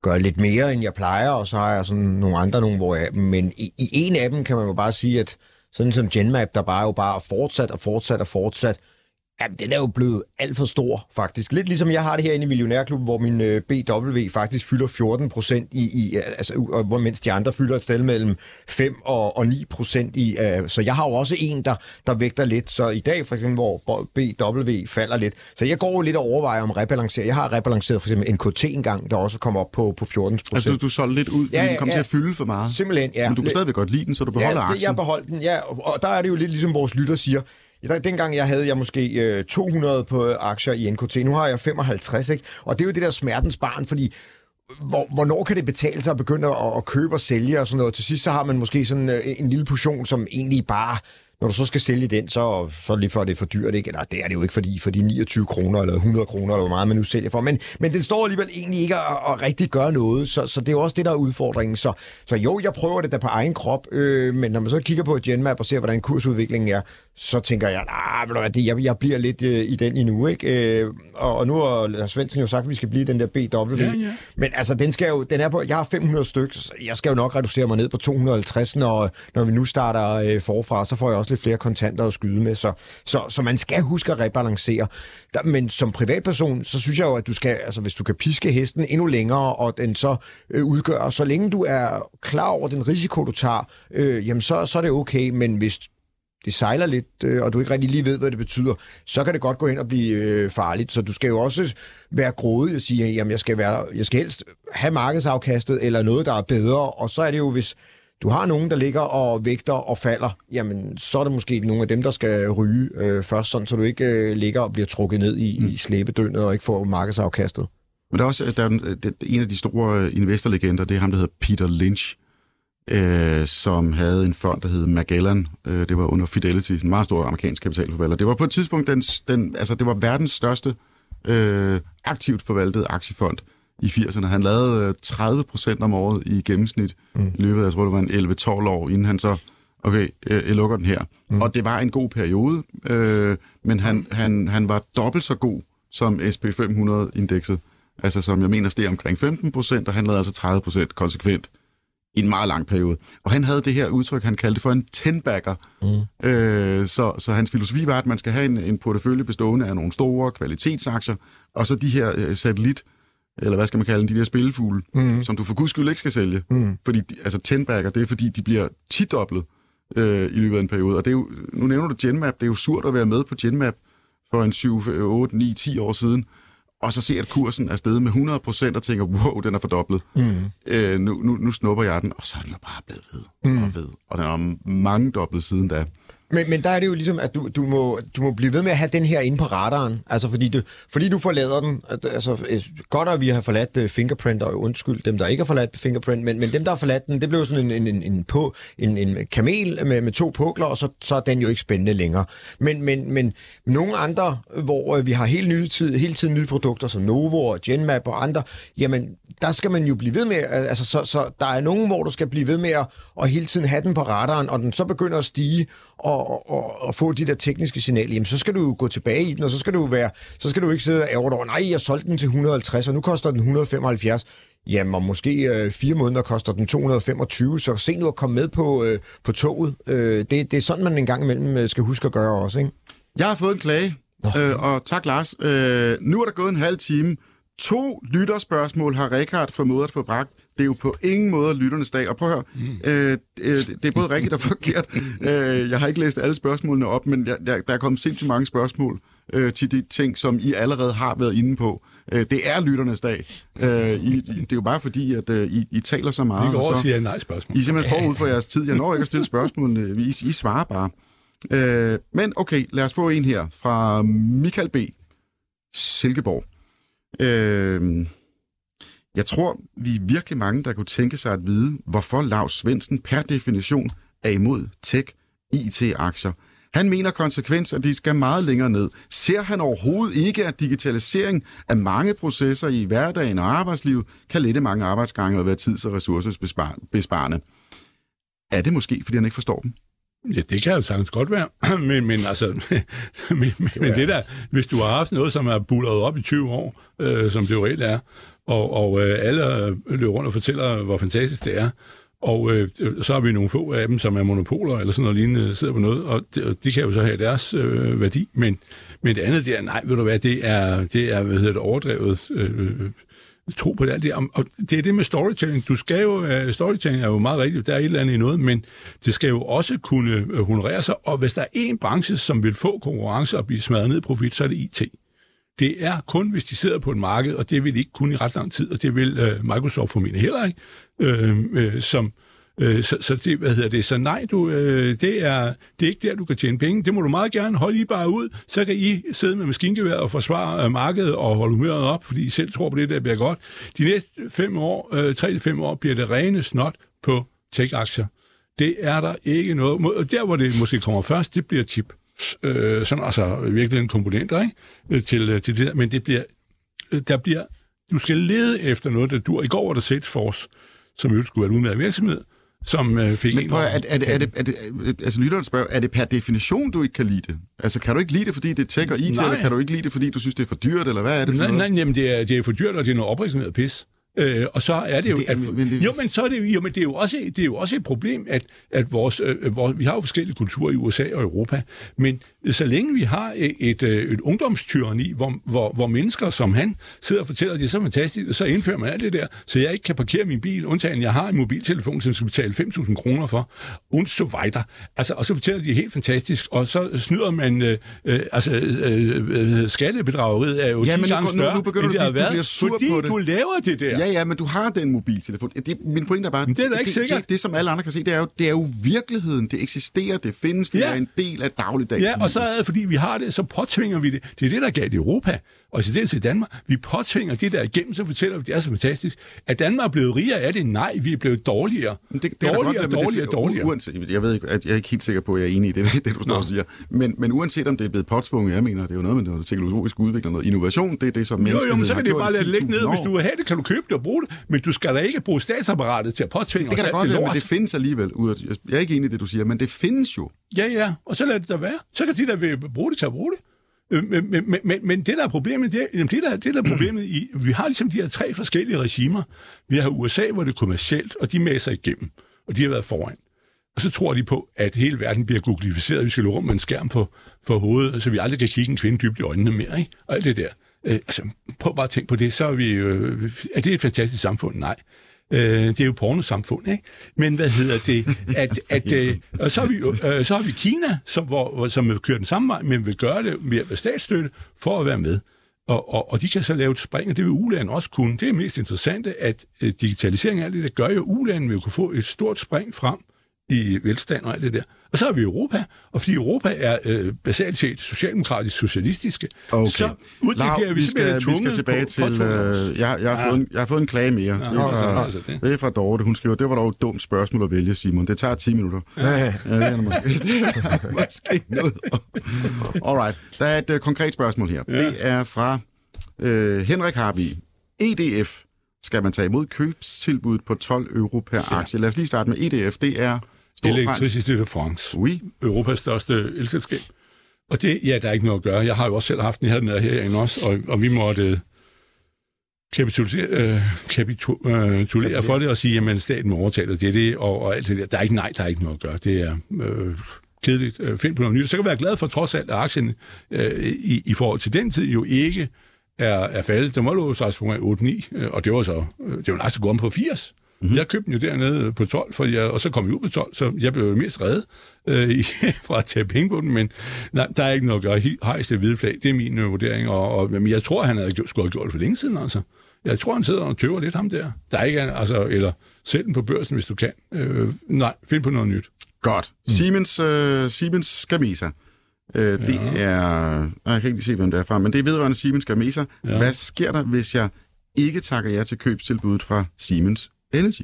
gør lidt mere, end jeg plejer, og så har jeg sådan nogle andre, nogle, hvor jeg... Men i, i en af dem kan man jo bare sige, at sådan som Genmap, der bare jo bare fortsat og fortsat og fortsat, Jamen, den er jo blevet alt for stor, faktisk. Lidt ligesom jeg har det her inde i Millionærklubben, hvor min øh, BW faktisk fylder 14 procent i, i altså, hvor mens de andre fylder et sted mellem 5 og, og 9 procent i. Øh, så jeg har jo også en, der, der vægter lidt. Så i dag, for eksempel, hvor BW falder lidt. Så jeg går jo lidt og overvejer om rebalancere. Jeg har rebalanceret for eksempel NKT en gang, der også kommer op på, på 14 procent. Altså, du, du solgte lidt ud, fordi ja, ja, den kom ja. til at fylde for meget. Simpelthen, ja. Men du kan stadigvæk godt lide den, så du beholder ja, aktien. jeg beholder den, ja. Og der er det jo lidt ligesom vores lytter siger, Ja, dengang jeg havde jeg måske øh, 200 på øh, aktier i NKT, nu har jeg 55, ikke? Og det er jo det der smertens barn, fordi hvor, hvornår kan det betale sig at begynde at, at købe og sælge og sådan noget? Til sidst så har man måske sådan øh, en lille portion, som egentlig bare når du så skal sælge den, så, så lige for, at det er for dyrt, ikke? Eller det er det jo ikke, fordi for de 29 kroner eller 100 kroner, eller hvor meget man nu sælger for. Men, men den står alligevel egentlig ikke at, at rigtig gøre noget, så, så det er jo også det, der er udfordringen. Så, så jo, jeg prøver det der på egen krop, øh, men når man så kigger på et genmap og ser, hvordan kursudviklingen er, så tænker jeg, nej, nah, jeg, jeg bliver lidt øh, i den endnu, ikke? Øh, og, og nu har Svendsen jo sagt, at vi skal blive den der BW. Ja, ja. Men altså, den skal jo, den er på, jeg har 500 stykker, så jeg skal jo nok reducere mig ned på 250, når, når vi nu starter øh, forfra, så får jeg også lidt flere kontanter at skyde med. Så, så, så man skal huske at rebalancere. Der, men som privatperson, så synes jeg jo, at du skal, altså hvis du kan piske hesten endnu længere, og den så øh, udgør, så længe du er klar over den risiko, du tager, øh, jamen så, så er det okay, men hvis det sejler lidt, øh, og du ikke rigtig lige ved, hvad det betyder, så kan det godt gå ind og blive øh, farligt. Så du skal jo også være grådig og sige, jamen jeg skal, være, jeg skal helst have markedsafkastet, eller noget, der er bedre. Og så er det jo, hvis du har nogen, der ligger og vægter og falder, jamen så er det måske nogle af dem, der skal ryge øh, først, sådan, så du ikke øh, ligger og bliver trukket ned i, mm. i slæbedøgnet og ikke får markedsafkastet. Men der er også der er en, en af de store investorlegender, det er ham, der hedder Peter Lynch, øh, som havde en fond, der hed Magellan. Øh, det var under Fidelity, en meget stor amerikansk kapitalforvalter. Det var på et tidspunkt, den, den, altså det var verdens største øh, aktivt forvaltede aktiefond i 80'erne. Han lavede 30 øh, procent om året i gennemsnit mm. i løbet af, jeg tror, det var en 11-12 år, inden han så, okay, øh, jeg lukker den her. Mm. Og det var en god periode, øh, men han, han, han var dobbelt så god som SP500-indekset. Altså som jeg mener steg omkring 15 procent, og han lavede altså 30 procent konsekvent i en meget lang periode. Og han havde det her udtryk, han kaldte for en tenbacker. Mm. Øh, så, så hans filosofi var, at man skal have en, en portefølje bestående af nogle store kvalitetsaktier, og så de her øh, satellit eller hvad skal man kalde dem, de der spillefugle, mm. som du for guds skyld ikke skal sælge. Mm. Fordi, altså tenbacker, det er fordi, de bliver tidoblet øh, i løbet af en periode. Og det er jo, nu nævner du Genmap, det er jo surt at være med på Genmap for en 7, 8, 9, 10 år siden, og så se, at kursen er steget med 100% og tænker, wow, den er fordoblet. Mm. Øh, nu, nu, nu snupper jeg den, og så er den jo bare blevet ved mm. og ved. Og den er mange dobbelt siden da. Men, men der er det jo ligesom, at du, du, må, du må blive ved med at have den her inde på radaren. Altså fordi du, fordi du forlader den. Altså, øh, godt at vi har forladt uh, Fingerprint, og undskyld dem, der ikke har forladt Fingerprint, men, men dem, der har forladt den, det blev sådan en, en, en, en, på, en, en kamel med, med to pukler, og så, så er den jo ikke spændende længere. Men, men, men nogle andre, hvor uh, vi har hele, nye tid, hele tiden nye produkter, som Novo og Genmap og andre, jamen der skal man jo blive ved med, altså så, så der er nogen, hvor du skal blive ved med at, at hele tiden have den på radaren, og den så begynder at stige, og, og, og få de der tekniske signaler, jamen så skal du jo gå tilbage i den, og så skal du være, så skal du ikke sidde og ærge over, nej, jeg solgte den til 150, og nu koster den 175. Jamen, og måske øh, fire måneder koster den 225, så se nu at komme med på, øh, på toget. Øh, det, det er sådan, man en gang imellem øh, skal huske at gøre også, ikke? Jeg har fået en klage, øh, og tak Lars. Øh, nu er der gået en halv time. To lytterspørgsmål har Rikard formået at få bragt det er jo på ingen måde lytternes dag. Og prøv at høre, mm. øh, det er både rigtigt og forkert. Øh, jeg har ikke læst alle spørgsmålene op, men jeg, der, der er kommet sindssygt mange spørgsmål øh, til de ting, som I allerede har været inde på. Øh, det er lytternes dag. Øh, I, det er jo bare fordi, at øh, I, I taler så meget. Vi går og så, siger nej spørgsmål. I er simpelthen forud for jeres tid. Jeg når ikke at stille spørgsmålene. I, I svarer bare. Øh, men okay, lad os få en her fra Michael B. Silkeborg. Øh, jeg tror, vi er virkelig mange, der kunne tænke sig at vide, hvorfor Lars Svendsen per definition er imod tech IT-aktier. Han mener konsekvens, at de skal meget længere ned. Ser han overhovedet ikke, at digitalisering af mange processer i hverdagen og arbejdslivet kan lette mange arbejdsgange og være tids- og ressourcebesparende? Er det måske, fordi han ikke forstår dem? Ja, det kan jo sagtens godt være, [clears throat] men, men altså, men, [laughs] men, men det der, hvis du har haft noget, som er bullet op i 20 år, øh, som det jo reelt er, og, og øh, alle øh, løber rundt og fortæller, hvor fantastisk det er, Og øh, så har vi nogle få af dem, som er monopoler eller sådan noget lignende, sidder på noget, og de, de kan jo så have deres øh, værdi. Men, men det andet, det er, nej, ved du hvad, det er, det er hvad hedder det, overdrevet øh, tro på det. Alt det. og det er det med storytelling. Du skal jo, uh, storytelling er jo meget rigtigt, der er et eller andet i noget, men det skal jo også kunne honorere sig, og hvis der er en branche, som vil få konkurrence og blive smadret ned i profit, så er det IT. Det er kun, hvis de sidder på et marked, og det vil de ikke kun i ret lang tid, og det vil øh, Microsoft formentlig heller ikke, øh, øh, som, Øh, så, så det, hvad hedder det? Så nej, du, øh, det, er, det er ikke der, du kan tjene penge. Det må du meget gerne holde I bare ud. Så kan I sidde med maskingevær og forsvare øh, markedet og holde humøret op, fordi I selv tror på det, der bliver godt. De næste fem år, øh, tre til fem år, bliver det rene snot på tech-aktier. Det er der ikke noget. Og der, hvor det måske kommer først, det bliver chip. Øh, sådan altså virkelig en komponenter ikke? Øh, til, øh, til det der. Men det bliver, der bliver, du skal lede efter noget, der dur. I går var der Salesforce, som jo skulle være en udmærket virksomhed, som øh, fik Men en prøv, over- er, er, det, er, det, er det, altså lytteren spørger, er det per definition, du ikke kan lide det? Altså kan du ikke lide det, fordi det tech og IT, Nej. eller kan du ikke lide det, fordi du synes, det er for dyrt, eller hvad er det for Nej, noget? nej, jamen det er, det er for dyrt, og det er noget opreklameret pis. Øh, og så er det jo... Det at, men det- jo, men så er det, jo- men det er jo også, det er jo også et problem, at, at vores, øh, vores, vi har jo forskellige kulturer i USA og Europa, men så længe vi har et, et, øh, et ungdomstyrani, hvor, hvor, hvor mennesker som han sidder og fortæller, at det er så fantastisk, og så indfører man alt det der, så jeg ikke kan parkere min bil, undtagen jeg har en mobiltelefon, som jeg skal betale 5.000 kroner for, und so weiter. Altså, og så fortæller de, helt fantastisk, og så snyder man, øh, øh, altså, øh, øh, skattebedrageriet er jo Ja, 10 men nu- gange nu- nu større, begynder end du det har du været, bliver sur fordi på det. du laver det der. Ja, ja, men du har den mobiltelefon. Det, min pointe er bare, Men det er da ikke det, sikkert. Det, det, som alle andre kan se, det er jo, det er jo virkeligheden. Det eksisterer, det findes, det Ja. er en del af dagligdags Ja, og så er det, fordi vi har det, så påtvinger vi det. Det er det, der er galt i Europa, og i Danmark. Vi påtvinger det der igennem, så fortæller vi, det er så fantastisk. At Danmark er blevet rigere af det? Nej, vi er blevet dårligere. Men det, det er dårligere, godt, men dårligere, det, dårligere. Uanset, jeg ved ikke, at jeg er ikke helt sikker på, at jeg er enig i det, [laughs] det du står og siger. Men, men uanset om det er blevet påtvunget, jeg mener, det er jo noget med noget teknologisk udvikling, noget innovation, det er det, som Jo, menneskeheden jo, men så kan det jo bare lade ligge ned. 10.000 Hvis du vil have det, kan du købe det og bruge det. Men du skal da ikke bruge statsapparatet til at påtvinge Det kan os da godt det være, men det findes alligevel. ud af- Jeg er ikke enig i det, du siger, men det findes jo. Ja, ja, og så lad det da være. Så kan de, der vil bruge det, til at bruge det. Men, men, men, men, men det, der er problemet, det er, det, der, det, der er problemet i, vi har ligesom de her tre forskellige regimer. Vi har USA, hvor det er kommercielt, og de masser igennem, og de har været foran. Og så tror de på, at hele verden bliver googlificeret, vi skal løbe rundt med en skærm på, for hovedet, så vi aldrig kan kigge en kvinde dybt i øjnene mere, ikke? Og alt det der. Øh, altså, prøv bare at tænke på det, så er vi... Øh, er det et fantastisk samfund? Nej. Øh, det er jo pornosamfund, ikke? Men hvad hedder det? At, [laughs] at, øh, og så har vi, øh, så har vi Kina, som, hvor, som vil køre den samme vej, men vil gøre det med statsstøtte for at være med. Og, og, og de kan så lave et spring, og det vil ulandet også kunne. Det er mest interessante, at øh, digitalisering af det, der gør jo, at ulandet vil kunne få et stort spring frem i velstand og alt det der. Og så har vi Europa, og fordi Europa er øh, basalt set socialdemokratisk socialistiske, Okay. så uddeler vi vi skal, vi skal tilbage på, til... Øh, jeg, jeg, har Ja. fået en, jeg har fået en klage mere. det, er fra, så det. det er fra Dorte. Hun skriver, det var dog et dumt spørgsmål at vælge, Simon. Det tager 10 minutter. Ja, det er måske, [laughs] [laughs] det er måske noget. [laughs] Alright. Der er et uh, konkret spørgsmål her. Ja. Det er fra øh, Henrik Harvig. EDF skal man tage imod købstilbuddet på 12 euro per ja. aktie. Lad os lige starte med EDF. Det er. Electricité de France. Oui. Europas største elselskab. Og det, ja, der er ikke noget at gøre. Jeg har jo også selv haft den her, den er herinde også, og, og vi måtte øh, kapitulisere, øh, kapitulere for det og sige, at staten må overtage det, det det, og, og alt det der. Der er ikke nej, der er ikke noget at gøre. Det er øh, kedeligt. Øh, find på noget nyt. Så kan jeg være glad for trods alt, at aktien øh, i, i forhold til den tid jo ikke er, er faldet. Den var på 8-9, øh, og det var så, øh, det var at gå om på 80. Mm-hmm. Jeg købte den jo dernede på 12, for jeg, og så kom vi ud på 12, så jeg blev jo mest reddet øh, [laughs] fra at tage penge på den, men nej, der er ikke noget at gøre. Hejst det hvide flag, det er min øh, vurdering, og, og, men jeg tror, han havde skulle have gjort det for længe siden, altså. Jeg tror, han sidder og tøver lidt ham der. Der er ikke, altså, eller sæt den på børsen, hvis du kan. Øh, nej, find på noget nyt. Godt. Mm. Siemens, øh, Siemens Gamesa. Øh, det er... Jeg kan ikke lige se, hvem det er fra, men det er vedrørende Siemens Gamesa. Ja. Hvad sker der, hvis jeg ikke takker jer til købstilbuddet fra Siemens Energy?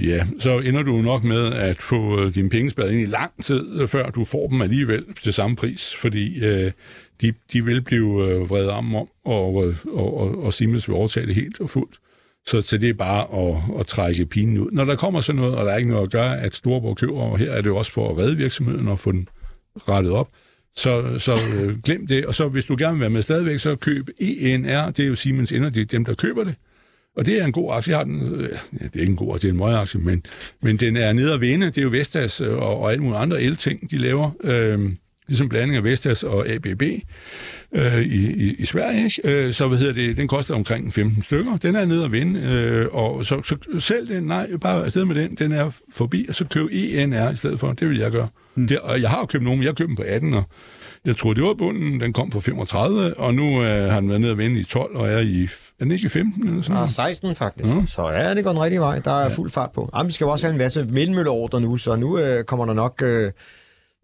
Ja, så ender du nok med at få øh, dine penge spadet ind i lang tid, øh, før du får dem alligevel til samme pris, fordi øh, de, de vil blive øh, vredet om om, og, og, og, og Siemens vil overtage det helt og fuldt. Så, så det er bare at, at trække pinen ud. Når der kommer sådan noget, og der er ikke noget at gøre, at Storborg køber, og her er det jo også for at redde virksomheden og få den rettet op, så, så øh, glem det. Og så hvis du gerne vil være med stadigvæk, så køb ENR, det er jo Siemens Energy, dem der køber det. Og det er en god aktie. Jeg har den, øh, ja, det er ikke en god aktie, det er en møje aktie, men, men den er nede at vinde. Det er jo Vestas øh, og, og alle mulige andre el-ting, de laver. Øh, ligesom blanding af Vestas og ABB øh, i, i, i Sverige. Ikke? Øh, så hvad hedder det, den koster omkring 15 stykker. Den er nede at vinde, øh, og så, så selv den, nej, bare afsted med den, den er forbi, og så køb ENR i stedet for. Det vil jeg gøre. Mm. Det, og jeg har jo købt nogen, jeg har købt den på 18, og jeg tror, det var bunden, den kom på 35, og nu øh, har den været nede at vinde i 12, og er i, er den ikke i 15 eller sådan Ah, 16 faktisk. Ja. Så ja, det går den rigtige vej. Der er fuld fart på. Jamen, vi skal jo også have en masse vindmølleordre nu, så nu øh, kommer der nok øh,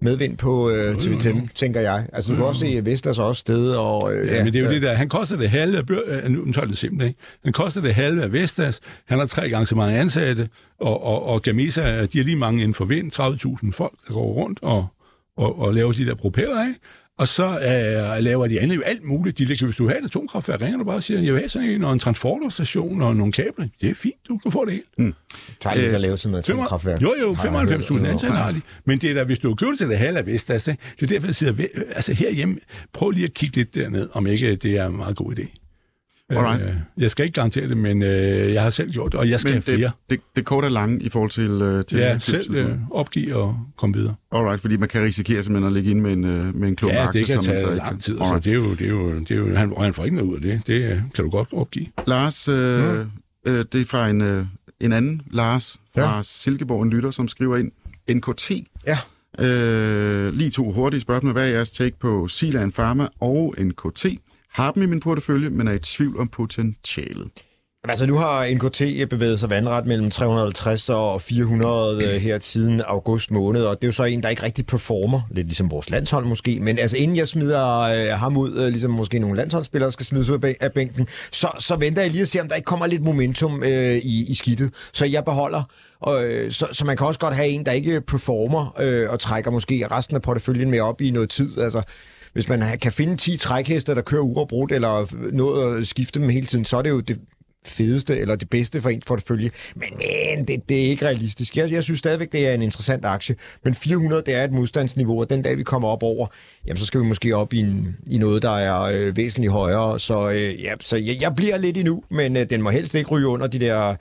medvind på øh, TV5, tænker jeg. Altså, du kan også se Vestas også sted, og... Øh, Ja, men det er jo det der. Han koster det halve af... Øh, nu tager det simpelthen, ikke? Han koster det halve af Vestas. Han har tre gange så mange ansatte. Og, og, og Gamesa, de har lige mange inden for vind. 30.000 folk, der går rundt og, og, og laver de der propeller, ikke? Og så øh, laver de andet jo alt muligt. De hvis du har et atomkraftværk, ringer du bare og siger, jeg vil have sådan en, og en transporterstation og nogle kabler. Det er fint, du kan få det hele. tager lidt at lave sådan noget atomkraftværk. Jo, jo, Har jeg hørt. 95.000 ansatte har de. Men det er da, hvis du køber til det halve af Vestas, det er derfor, jeg siger, altså herhjemme, prøv lige at kigge lidt derned, om ikke det er en meget god idé. Alright. Øh, jeg skal ikke garantere det, men øh, jeg har selv gjort det, og jeg skal Men have flere. det, det, det korte er lange i forhold til... Øh, til Ja, selv øh, opgive og komme videre. Alright, fordi man kan risikere simpelthen at ligge ind med en, øh, med en klump Ja, aktier, det kan så tage ikke lang tid, så det er jo, det er jo, det er jo han, han får ikke noget ud af det. Det øh, kan du godt opgive. Lars, øh, øh, det er fra en, øh, en anden Lars fra Ja. Silkeborg, en lytter, som skriver ind, NKT. Ja. Øh, lige to hurtige spørgsmål. Hvad er jeres take på Silan Pharma og NKT? Har dem i min portefølje, men er i tvivl om potentialet. Altså, nu har NKT bevæget sig vandret mellem 350 og 400 øh, her siden august måned, og det er jo så en, der ikke rigtig performer, lidt ligesom vores landshold måske, men altså inden jeg smider øh, ham ud, øh, ligesom måske nogle landsholdsspillere skal smides ud af bænken, så, så venter jeg lige at se, om der ikke kommer lidt momentum øh, i, i skidtet, så jeg beholder, og, øh, så, så man kan også godt have en, der ikke performer øh, og trækker måske resten af porteføljen med op i noget tid, altså hvis man kan finde 10 trækheste, der kører uafbrudt, eller noget at skifte dem hele tiden, så er det jo det fedeste eller det bedste for ens portefølje. Men, men det, det er ikke realistisk. Jeg, jeg synes stadigvæk, det er en interessant aktie. Men 400, det er et modstandsniveau, og den dag vi kommer op over, jamen så skal vi måske op i, en, i noget, der er øh, væsentligt højere. Så, øh, ja, så jeg, jeg bliver lidt endnu, men øh, den må helst ikke ryge under de der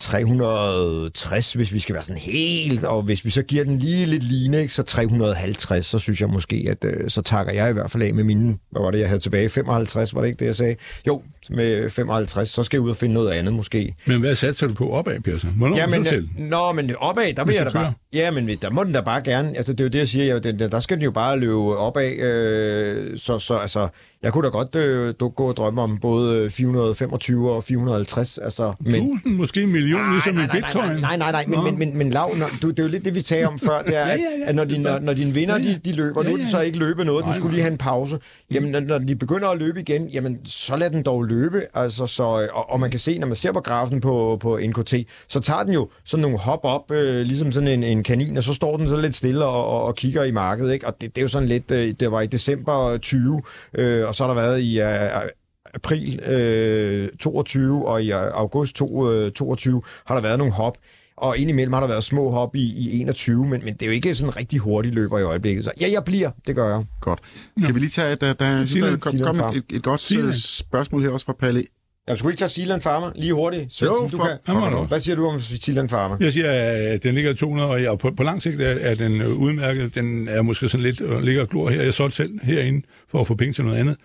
360, hvis vi skal være sådan helt, og hvis vi så giver den lige lidt line, ikke, så 350, så synes jeg måske, at øh, så takker jeg i hvert fald af med mine, hvad var det, jeg havde tilbage, 55, var det ikke det, jeg sagde? Jo, med 55, så skal jeg ud og finde noget andet måske. Men hvad satser du på opad, Persson? Hvornår Ja, ja, men, så selv? øh, nå, men opad, der vil jeg da bare... Ja, men der må den da bare gerne... Altså, det er jo det, jeg siger. Jo, den, den, der skal den jo bare løbe opad. Øh, så, så altså, jeg kunne da godt øh, du, gå og drømme om både 425 og 450. Altså, men, 1000, måske en million, ligesom i nej, nej, bitcoin. nej, nej, nej, nej, men, men, men, men Lav, når, du, det er jo lidt det, vi tager om før, det er, [laughs] Ja, at, ja, ja. at når, de, når, når dine vinder, Ja, ja. de, de løber, nu Ja, er den ja. så ikke løbet noget, den Nej, skulle nej. lige have en pause. Jamen, når, når de begynder at løbe igen, jamen, så lad den dog løbe, altså, så, øh, og, og man kan se, når man ser på grafen på, på NKT, så tager den jo sådan nogle hop op, øh, ligesom sådan en, en kanin, og så står den så lidt stille og, og, og kigger i markedet, ikke? og det, det er jo sådan lidt, øh, det var i december 20, øh, og så har der været i... Øh, april øh, 22 og i øh, august 22 øh, har der været nogle hop. Og indimellem har der været små hop i, i 21, men, men det er jo ikke sådan en rigtig hurtig løber i øjeblikket. Så ja, jeg bliver. Det gør jeg. Godt. Skal vi lige tage, der, der, der, Silan- der kom, kom et, et godt øh, spørgsmål her også fra Palle. Jeg skulle ikke tage Sealand Pharma lige hurtigt. Jo, Svendsen, du for- kan. Jamen. Hvad siger du om Sealand Pharma? Jeg siger, at den ligger i 200, og jeg- på, på lang sigt er, er den øh, udmærket. Den er måske sådan lidt og ligger og glor her. Jeg solgte selv herinde for at få penge til noget andet.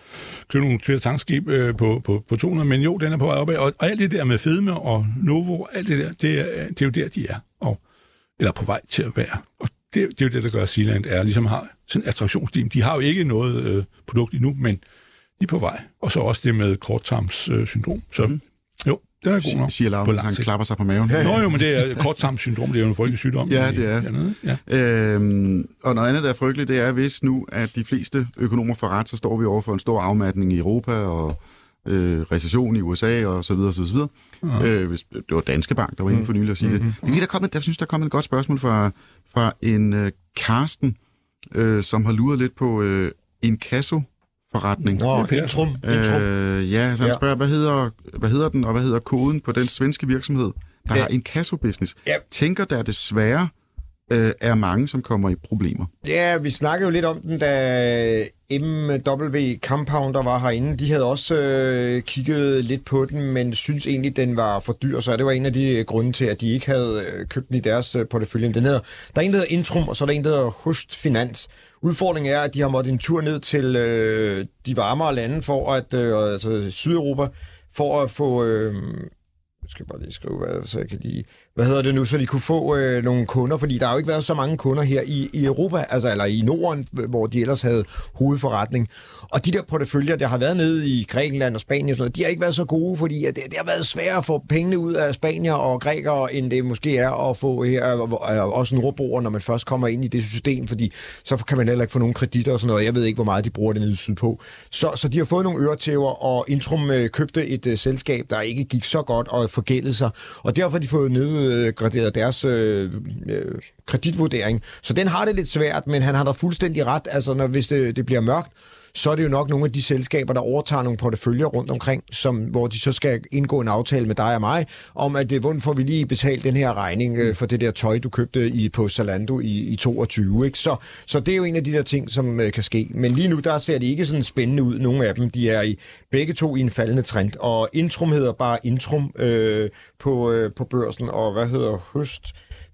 Købte nogle flere tankskib øh, på, på, på 200, men jo, den er på vej opad. Og, og alt det der med fedme og Novo, alt det der, det er, det er jo der, de er. Og, eller på vej til at være. Og det, det er jo det, der gør, at Sealand er, ligesom har sådan en attraktionsteam. De har jo ikke noget øh, produkt endnu, men de er på vej. Og så også det med korttarms øh, syndrom. Så mm. jo, den er god nok. Siger Lav, på han lang sigt. klapper sig på maven. Nå jo, men det er korttarms syndrom, det er jo en frygtelig sygdom. Ja, det er. Dernede. Ja. Øhm, og noget andet, der er frygteligt, det er, hvis nu, at de fleste økonomer får ret, så står vi over for en stor afmatning i Europa og øh, recession i USA og så videre, så videre. Ja. Øh, hvis, det var Danske Bank, der var inde for nylig at sige mm-hmm. det. Men der, kommet, der synes, der er kommet et godt spørgsmål fra, fra en øh, Karsten, øh, som har luret lidt på øh, Inkasso forretning. Nå, Per. intrum. intrum. Øh, ja, så han Ja. spørger, hvad hedder, hvad hedder den, og hvad hedder koden på den svenske virksomhed, der Det- har Inkasso-business? Ja. Tænker der desværre øh, er mange, som kommer i problemer. Ja, vi snakkede jo lidt om den, da MW Compound, der var herinde, de havde også øh, kigget lidt på den, men synes egentlig, den var for dyr, så det var en af de grunde til, at de ikke havde øh, købt den i deres øh, portefølje. Den hedder, der er en, der hedder Intrum, og så er der en, der hedder Hust Finans. Udfordringen er, at de har måttet en tur ned til øh, de varmere lande, for at, øh, altså Sydeuropa, for at få... Øh, skal bare lige skrive, hvad, så jeg kan lige... Hvad hedder det nu, så de kunne få øh, nogle kunder, fordi der har jo ikke været så mange kunder her i, i Europa, altså eller i Norden, øh, hvor de ellers havde hovedforretning. Og de der porteføljer, der har været nede i Grækenland og Spanien og sådan noget, de har ikke været så gode, fordi øh, det, det har været svært at få pengene ud af spanier og grækere, end det måske er at få her, øh, også nordboer, når man først kommer ind i det system, fordi så kan man heller ikke få nogen kreditter og sådan noget. Jeg ved ikke, hvor meget de bruger det nede sydpå. Så, så de har fået nogle øretæver, og Intrum øh, købte et uh, selskab, der ikke gik så godt og forgældet sig. Og derfor har de fået nedgraderet deres øh, øh, kreditvurdering. Så den har det lidt svært, men han har da fuldstændig ret. Altså, når, hvis det, det bliver mørkt, så er det jo nok nogle af de selskaber, der overtager nogle porteføljer rundt omkring, som, hvor de så skal indgå en aftale med dig og mig, om at øh, det, hvordan får vi lige betalt den her regning øh, for det der tøj, du købte i, på Zalando i, i 22. Ikke? Så, så det er jo en af de der ting, som øh, kan ske. Men lige nu, der ser det ikke sådan spændende ud, nogle af dem. De er i begge to i en faldende trend, og Intrum hedder bare Intrum øh, på, øh, på børsen, og hvad hedder Høst?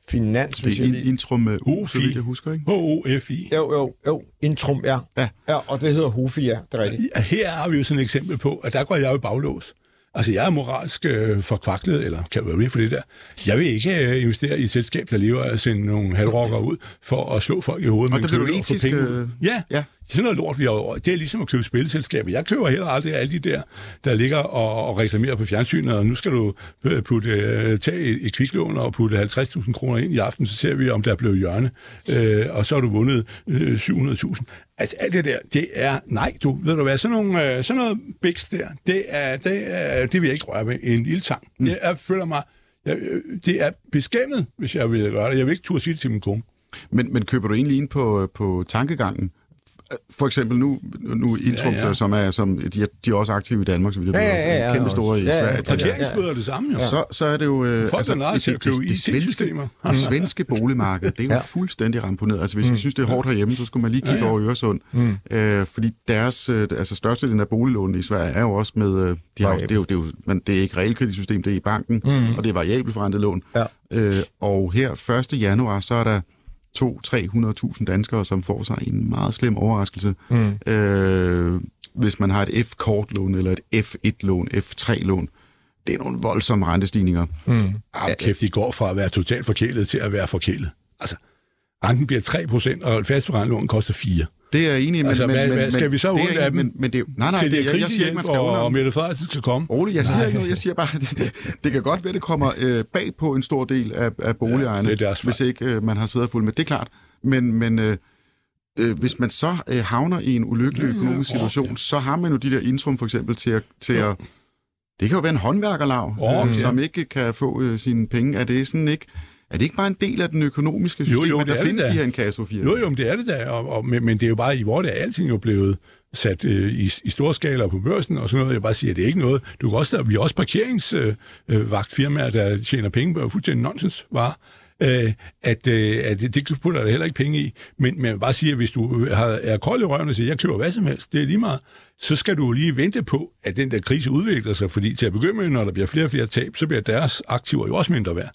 Finans, Det er in, Intrum med U, så vidt jeg husker, ikke? H-O-F-I. Jo, jo, jo. Intrum, ja. Ja. ja. og det hedder Hofi, ja. Det er rigtigt. Ja, Her har vi jo sådan et eksempel på, at der går jeg jo i baglås. Altså, jeg er moralsk øh, forkvaklet, eller kan være for det der. Jeg vil ikke øh, investere i et selskab, der lever af at sende nogle halvrokker ud for at slå folk i hovedet Og med der en bliver du etisk, øh, Ja, ja. Sådan noget lort, vi har, det er ligesom at købe spilleselskaber. Jeg køber heller aldrig alle de der, der ligger og, og reklamerer på fjernsynet, og nu skal du øh, putte, øh, tage et, et kviklån og putte 50.000 kroner ind i aften, så ser vi, om der er blevet hjørne, øh, og så har du vundet øh, 700.000. Altså alt det der, det er, nej, du ved du hvad, sådan, nogle, øh, sådan noget biks der, det, er, det, er, det vil jeg ikke røre med en lille tang. Mm. Det er, føler mig, jeg, øh, det er beskæmmet, hvis jeg vil gøre det. Jeg vil ikke turde sige det til min kone. Men, men køber du egentlig ind på, på tankegangen? For eksempel nu, nu Intrum, ja, Ja, ja. ja. som er, som, de, er, de er også aktive i Danmark, så vidt jeg Ja, ja, ja, ja. Kæmpe store i Ja, ja. Sverige. Parkeringsbøder er det samme, jo. Så, så er det jo... Øh, Folk er narre til at købe svenske, det svenske boligmarked, det er jo Ja. [laughs] ja. fuldstændig ramponeret. Altså, hvis mm. I synes, det er hårdt herhjemme, så skulle man lige kigge ja, Ja, ja. ja. over Øresund. Mm. Øh, fordi deres, øh, altså størstedelen af boliglånene i Sverige er jo også med... Øh, de har, det, er jo, det, er jo, men det er ikke realkreditsystem, det er i banken, mm. og det er variabelt forrentet lån. Ja. Øh, og her 1. januar, så er der 200-300.000 danskere, som får sig en meget slem overraskelse. Mm. Øh, hvis man har et F-kortlån eller et F1-lån, F3-lån. Det er nogle voldsomme rentestigninger. Mm. Ah, kæft, de går fra at være totalt forkælet til at være forkælet. Altså, renten bliver 3%, og et fast rentelån koster 4. Det er jeg enig i, men... Altså, men, hvad- men, hvad- skal vi så ud af dem? Men, men det, er nej, nej, Skal det, jeg, jeg siger ikke, man skal og, og Mette Frederiksen skal komme? Rolig, jeg siger Nej. ikke noget. Jeg siger bare, [laughs] det, det, det kan godt være, det kommer øh, bag på en stor del af, af boligejerne, Ja, hvis ikke øh, man har siddet fuld med. Det er klart. Men, men øh, øh, hvis man så øh, havner i en ulykkelig Ja, ja. økonomisk Åh, situation, ja. så har man jo de der intrum for eksempel til at... Til at det kan jo være en håndværkerlav, Åh, øh, ja. som ikke kan få øh, sine penge. Er det sådan ikke... Er det ikke bare en del af den økonomiske system, jo, at det der er findes da. de her inkassofirmaer? Jo, jo, men det er det da, og, og, men, men det er jo bare, i hvor det er alting jo blevet sat øh, i, i store skala på børsen og sådan noget. Jeg bare sige, at det er ikke noget. Du kan også, der, vi har også parkeringsvagtfirmaer, der tjener penge på fuldstændig nonsens var. Øh, at, øh, at det, det putter der heller ikke penge i. Men, men jeg vil bare sige, at hvis du har, er kold i røven og siger, jeg køber hvad som helst, det er lige meget, så skal du lige vente på, at den der krise udvikler sig, fordi til at begynde med, når der bliver flere og flere tab, så bliver deres aktiver jo også mindre værd.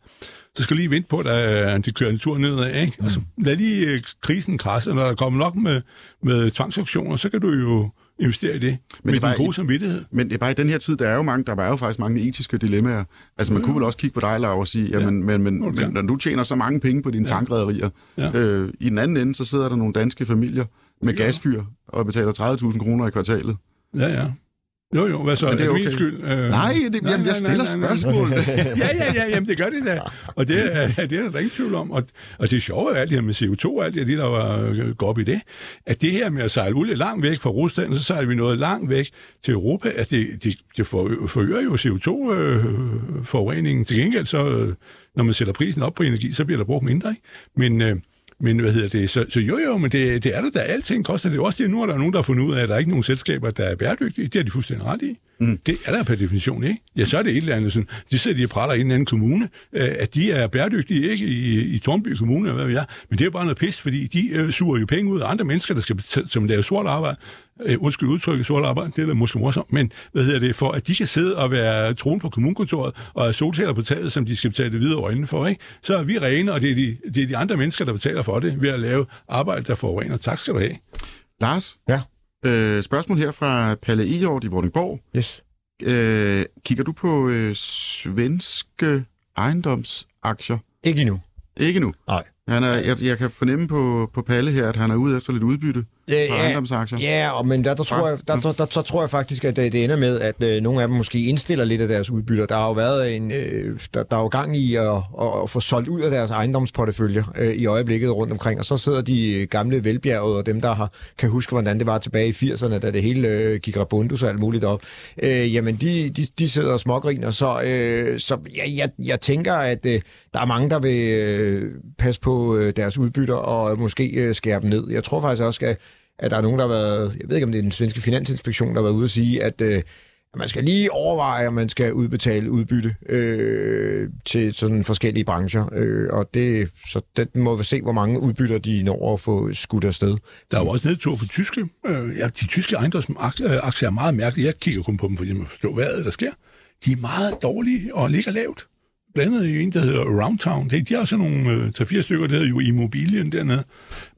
Så skal du lige vente på, at det kører en tur nedad. Ikke? Altså, lad lige øh, krisen krasse, når der kommer nok med, med tvangsauktioner, så kan du jo investere i det, med det din gode samvittighed. Men det er bare i den her tid, der er jo, mange, der er jo faktisk mange etiske dilemmaer. Altså man kunne vel også kigge på dig, Laura, og sige, jamen, men, men, det men kan. når du tjener så mange penge på dine ja. tankrederier, Ja. øh, i den anden ende, så sidder der nogle danske familier med gasfyr og betaler 30.000 kroner i kvartalet. Ja, ja. Jo, jo, hvad så? Men det er min okay. skyld? Øh, Nej, det, jamen, jeg stiller spørgsmål. [laughs] ja, ja, ja, jamen det gør det da. Og det, er- det er der ingen tvivl om. Og, og det sjove er alt det her med CO2 og alt det, der var, øh, går op i det, at det her med at sejle olie langt væk fra Rusland, så sejler vi noget langt væk til Europa. Altså det, det, det for, forøger jo CO2-forureningen. Til gengæld så, øh, når man sætter prisen op på energi, så bliver der brugt mindre. Ikke? Men, øh, men hvad hedder det? Så, så jo, jo, men det, det er der, der alting koster. Det er også det, nu er der nogen, der har fundet ud af, at der er ikke nogen selskaber, der er bæredygtige. Det er de fuldstændig ret i. Mm. Det er der per definition, ikke? Ja, så er det et eller andet sådan. De sidder de og praler i en anden kommune, øh, at de er bæredygtige, ikke? I, i Tornby Kommune, eller hvad vi er. Men det er jo bare noget pis, fordi de øh, suger jo penge ud af andre mennesker, der skal som laver sort arbejde. Øh, undskyld udtrykket sort arbejde, det er da måske morsomt, men hvad hedder det, for at de kan sidde og være troen på kommunkontoret og have solceller på taget, som de skal betale det videre øjnene for, ikke? Så er vi rene, og det er, de, det er de andre mennesker, der betaler for det, ved at lave arbejde, der forurener. Tak skal du have. Lars? Ja? Øh, spørgsmål her fra Palle Ejord i Vordingborg. Yes. Øh, kigger du på øh, svenske ejendomsaktier? Ikke endnu. Ikke nu. Nej. Han er, jeg, jeg kan fornemme på, på Palle her, at han er ude efter lidt udbytte Ja, fra ejendomsaktier. Ja, og, men der, der, tror jeg, der, der, der, der tror jeg faktisk, at det, det ender med, at øh, nogle af dem måske indstiller lidt af deres udbytter. Der har jo været en, øh, der, der er jo gang i at, at, at få solgt ud af deres ejendomsportefølje øh, i øjeblikket rundt omkring, og så sidder de gamle velbjerget og dem, der har, kan huske, hvordan det var tilbage i 80'erne, da det hele øh, gik rabundus og alt muligt op. Øh, jamen, de, de, de sidder og smågriner, så, øh, så jeg, jeg, jeg tænker, at øh, der er mange, der vil øh, passe på øh, deres udbytter og måske øh, skære dem ned. Jeg tror faktisk også, at at der er nogen, der har været, jeg ved ikke om det er den svenske finansinspektion, der har været ude at sige, at, øh, man skal lige overveje, om man skal udbetale udbytte øh, til sådan forskellige brancher. Øh, og det, så den må vi se, hvor mange udbytter de når at få skudt afsted. Der er jo også nedtur for tyske. Øh, ja, de tyske ejendomsaktier er meget mærkelige. Jeg kigger kun på dem, fordi man forstår, hvad der sker. De er meget dårlige og ligger lavt blandt andet en, der hedder Roundtown. De, de har sådan nogle øh, 3-4 stykker, der hedder jo Immobilien dernede.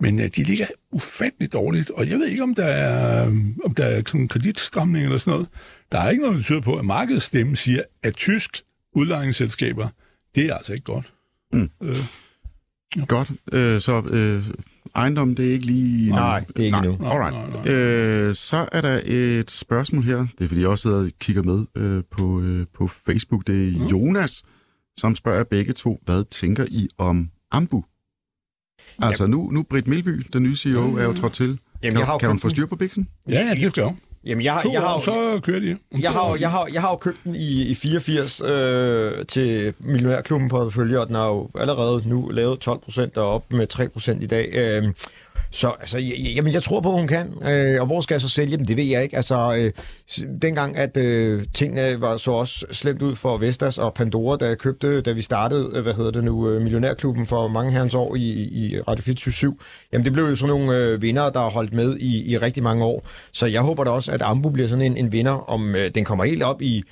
Men øh, de ligger ufatteligt dårligt, og jeg ved ikke, om der er, om der er sådan kreditstramning eller sådan noget. Der er ikke noget, der tyder på, at markedsstemme siger, at tysk udlejningsselskaber, det er altså ikke godt. Mm. Øh, ja. Godt. Øh, så øh, ejendom, det er ikke lige... Nej, det er ikke nej. endnu. Alright. Nej, nej, Øh, så er der et spørgsmål her. Det er, fordi jeg også sidder og kigger med øh, på, øh, på Facebook. Det er Jonas, som spørger begge to, hvad tænker I om Ambu? Altså nu, nu Britt Milby, den nye CEO, er jo trådt til. Jamen, kan, jeg har kan hun få styr på biksen? Ja, ja, det gør hun. Jamen, jeg, To jeg, har, år, så kører de. Om Jeg har, jeg, har, jeg har jo købt den i, i 84 øh, til Millionærklubben på følge, og den har jo allerede nu lavet 12 procent deroppe med 3 procent i dag. Øh, så altså, jamen, jeg tror på, at hun kan. Øh, og hvor skal jeg så sælge dem? Det ved jeg ikke. Altså, øh, dengang, at øh, tingene var så også slemt ud for Vestas og Pandora, da jeg købte, da vi startede, øh, hvad hedder det nu, øh, Millionærklubben for mange herrens år i, i Radio 24 Jamen, det blev jo sådan nogle øh, vinder, der har holdt med i, i rigtig mange år. Så jeg håber da også, at Ambu bliver sådan en, en vinder, om øh, den kommer helt op i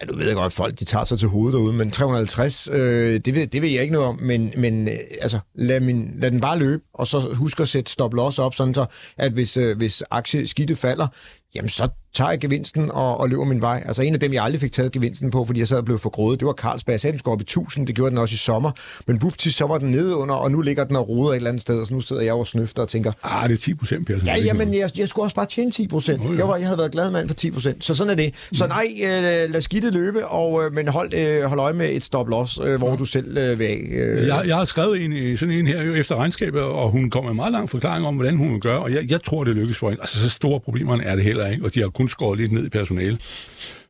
Ja, du ved godt, folk de tager sig til hovedet derude, men 350, øh, det, ved, det ved jeg ikke noget om, men, men øh, altså, lad, min, lad den bare løbe, og så husk at sætte stop loss op, sådan så, at hvis, øh, hvis aktieskidtet falder, jamen så tager jeg gevinsten og, og løber min vej. Altså en af dem, jeg aldrig fik taget gevinsten på, fordi jeg sad og blev for grådet, det var Carlsberg. Jeg sagde, den skulle op i 1000, det gjorde den også i sommer, men bupti, så var den nede under, og nu ligger den og roder et eller andet sted, så nu sidder jeg og snøfter og tænker, Ah, det er 10 procent, Per. Ja, jamen, jeg, jeg skulle også bare tjene 10 procent. Nå, ja. Jeg, var, jeg havde været glad mand for 10 procent. Så sådan er det. Så nej, øh, lad skidtet løbe, og, øh, men hold, øh, hold øje med et stop-loss, øh, hvor du selv øh, vil af. Øh, Jeg, jeg har skrevet en, i- sådan en her jo efter regnskabet, og hun kommer med en meget lang forklaring om, hvordan hun gøre, og jeg, jeg tror, det lykkes for hende. Altså, så store problemerne er det heller ikke, og de har kun skåret lidt ned i personale.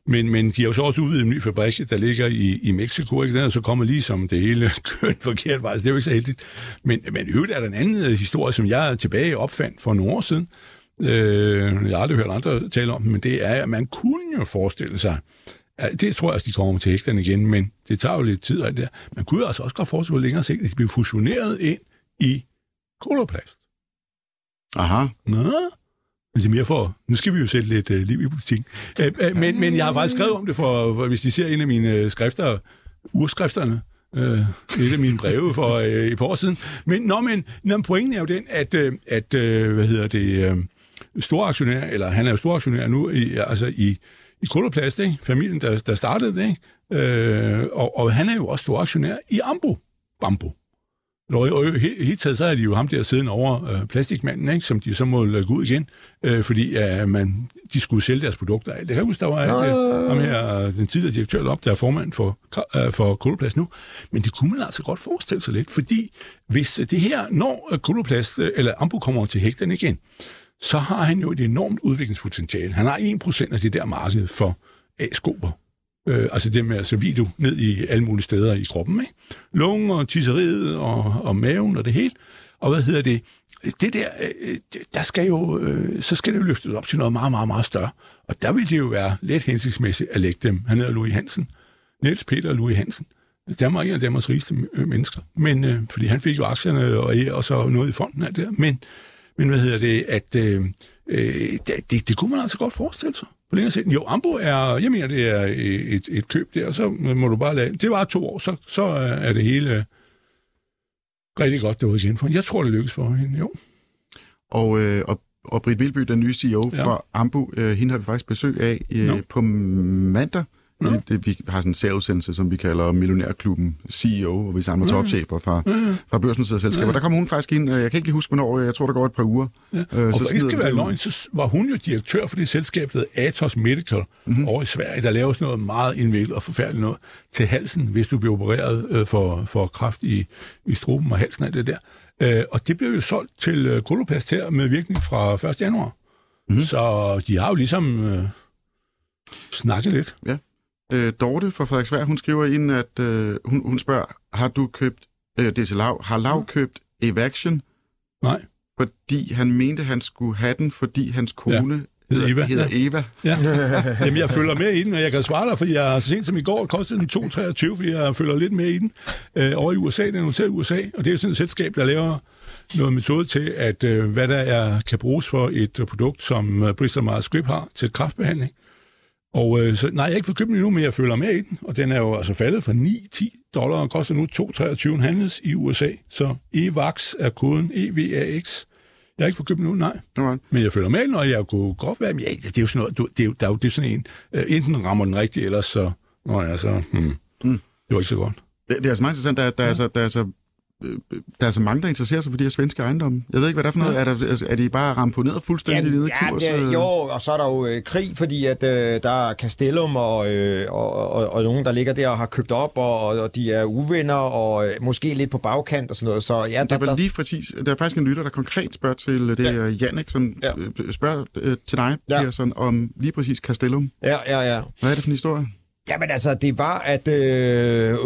Men, men de har jo så også udvidet en ny fabrik, der ligger i, i Mexico, ikke? Den er så kommet lige som det hele [laughs] en forkert vej, så det er jo ikke så heldigt. Men, men i øvrigt er der en anden øh, historie, som jeg tilbage opfandt for nogle år siden. Øh, jeg har aldrig hørt andre tale om men det er, at man kunne jo forestille sig, Ja, det tror jeg også, de kommer til hægterne igen, men det tager jo lidt tid. Alt det der. Man kunne jo altså også godt forestille sig på længere sigt, at de bliver fusioneret ind i koloplast. Aha. Nå, men det er mere for, nu skal vi jo sætte lidt øh, liv i politik. Øh, øh, men, men jeg har faktisk skrevet om det, for, for hvis de ser en af mine øh, skrifter, urskrifterne, øh, et af mine breve for øh, et par år siden. Men, nå, men, nå, men pointen er jo den, at, øh, at øh, hvad hedder det, øh, storaktionær, eller han er jo storaktionær nu, i, altså i, i Koloplast, ikke? familien, der, der startede det, ikke? Øh, og, og han er jo også storaktionær i Ambo. Bambo. Og, og i he- helt taget, så er de jo ham der siddende over øh, plastikmanden, ikke? som de så må lægge ud igen, øh, fordi øh, man, de skulle sælge deres produkter. Det kan jeg huske, der var øh, ham her, den tidligere direktør op, der er formand for, øh, for Koloplast nu. Men det kunne man altså godt forestille sig lidt, fordi hvis det her, når øh, Koloplast, øh, eller Ambo kommer til hægten igen, så har han jo et enormt udviklingspotentiale. Han har 1% af det der marked for A-skoper. Øh, altså det med altså video ned i alle mulige steder i kroppen. Ikke? Lungen og tisseriet og, og maven og det hele. Og hvad hedder det? Det der, øh, der skal jo, øh, så skal det jo løftes op til noget meget, meget, meget større. Og der vil det jo være lidt hensigtsmæssigt at lægge dem. Han hedder Louis Hansen. Niels Peter og Louis Hansen. Det er en af Danmarks rigeste øh, mennesker. Men, øh, fordi han fik jo aktierne og, og så noget i fonden af det Men, men hvad hedder det, at øh, øh, det, det, det kunne man altså godt forestille sig på længere sigt. Jo, Ambo er, jeg mener, det er et, et køb der, og så må du bare lade, det var to år, så, så er det hele rigtig godt derude igen for Jeg tror, det lykkes for hende, jo. Og, øh, og, og Britt Vilby, den nye CEO ja. fra Ambu, øh, hende har vi faktisk besøg af øh, no. på mandag. Ja. Det, vi har sådan en særudsendelse, som vi kalder Millionærklubben CEO, hvor vi samler ja. topchefer fra, ja. fra børsnoterede selskaber. Ja. Der kommer hun faktisk ind, øh, jeg kan ikke lige huske, hvornår, jeg tror, der går et par uger. Ja. Øh, og så for ikke skal være løgn, så var hun jo direktør for det selskab, der Atos Medical mm-hmm. over i Sverige. Der laves noget meget indviklet og forfærdeligt noget til halsen, hvis du bliver opereret øh, for, for kraft i, i struben og halsen af det der. Øh, og det blev jo solgt til øh, Coloplast her med virkning fra 1. januar. Mm-hmm. Så de har jo ligesom øh, snakket lidt. Ja. Øh, Dorte fra Frederiksberg, hun skriver ind, at øh, hun, hun spørger, har du købt, øh, det er til Lav, har Lav købt Evaction? Nej. Fordi han mente, han skulle have den, fordi hans kone ja. Hedder Eva. Hedder. Eva. Ja. [laughs] Jamen, jeg følger med i den, og jeg kan svare dig, fordi jeg så sent som i går kostede den 2,23, fordi jeg følger lidt med i den. Øh, over i USA, den er noteret i USA, og det er jo sådan et selskab, der laver noget metode til, at øh, hvad der er, kan bruges for et produkt, som øh, Bristol Myers Squibb har til kraftbehandling. Og øh, så, nej, jeg har ikke fået købt den endnu, men jeg følger med i den, og den er jo altså faldet fra 9-10 dollar og koster nu 2,23 handles i USA. Så EVAX er koden EVAX. Jeg har ikke fået købt den nu, nej. Okay. Men jeg følger med den, og jeg kunne godt være, ja, det er jo sådan noget, det er jo, der er jo, det er sådan en, uh, enten rammer den rigtigt, ellers så, nå ja, så, hmm, mm. det var ikke så godt. Det, det er altså meget interessant, der, der, ja. er, så, der er så Øh, der er så mange, der interesserer sig for de her svenske ejendomme. Jeg ved ikke, hvad det er for noget. Ja. Er, der, altså, er de bare ramponeret fuldstændig nede i ja, kurs? Det, jo, og så er der jo øh, krig, fordi at øh, der er Castellum og, øh, og, og, og nogen, der ligger der og har købt op, og, og de er uvenner, og øh, måske lidt på bagkant og sådan noget. Så, ja, der, det var lige præcis. Der er faktisk en lytter, der konkret spørger til det ja. Jannik, som ja. Øh, spørger øh, til dig, ja. Pearson, om lige præcis Castellum. Ja, ja, ja. Hvad er det for en historie? Jamen altså, det var, at øh, øh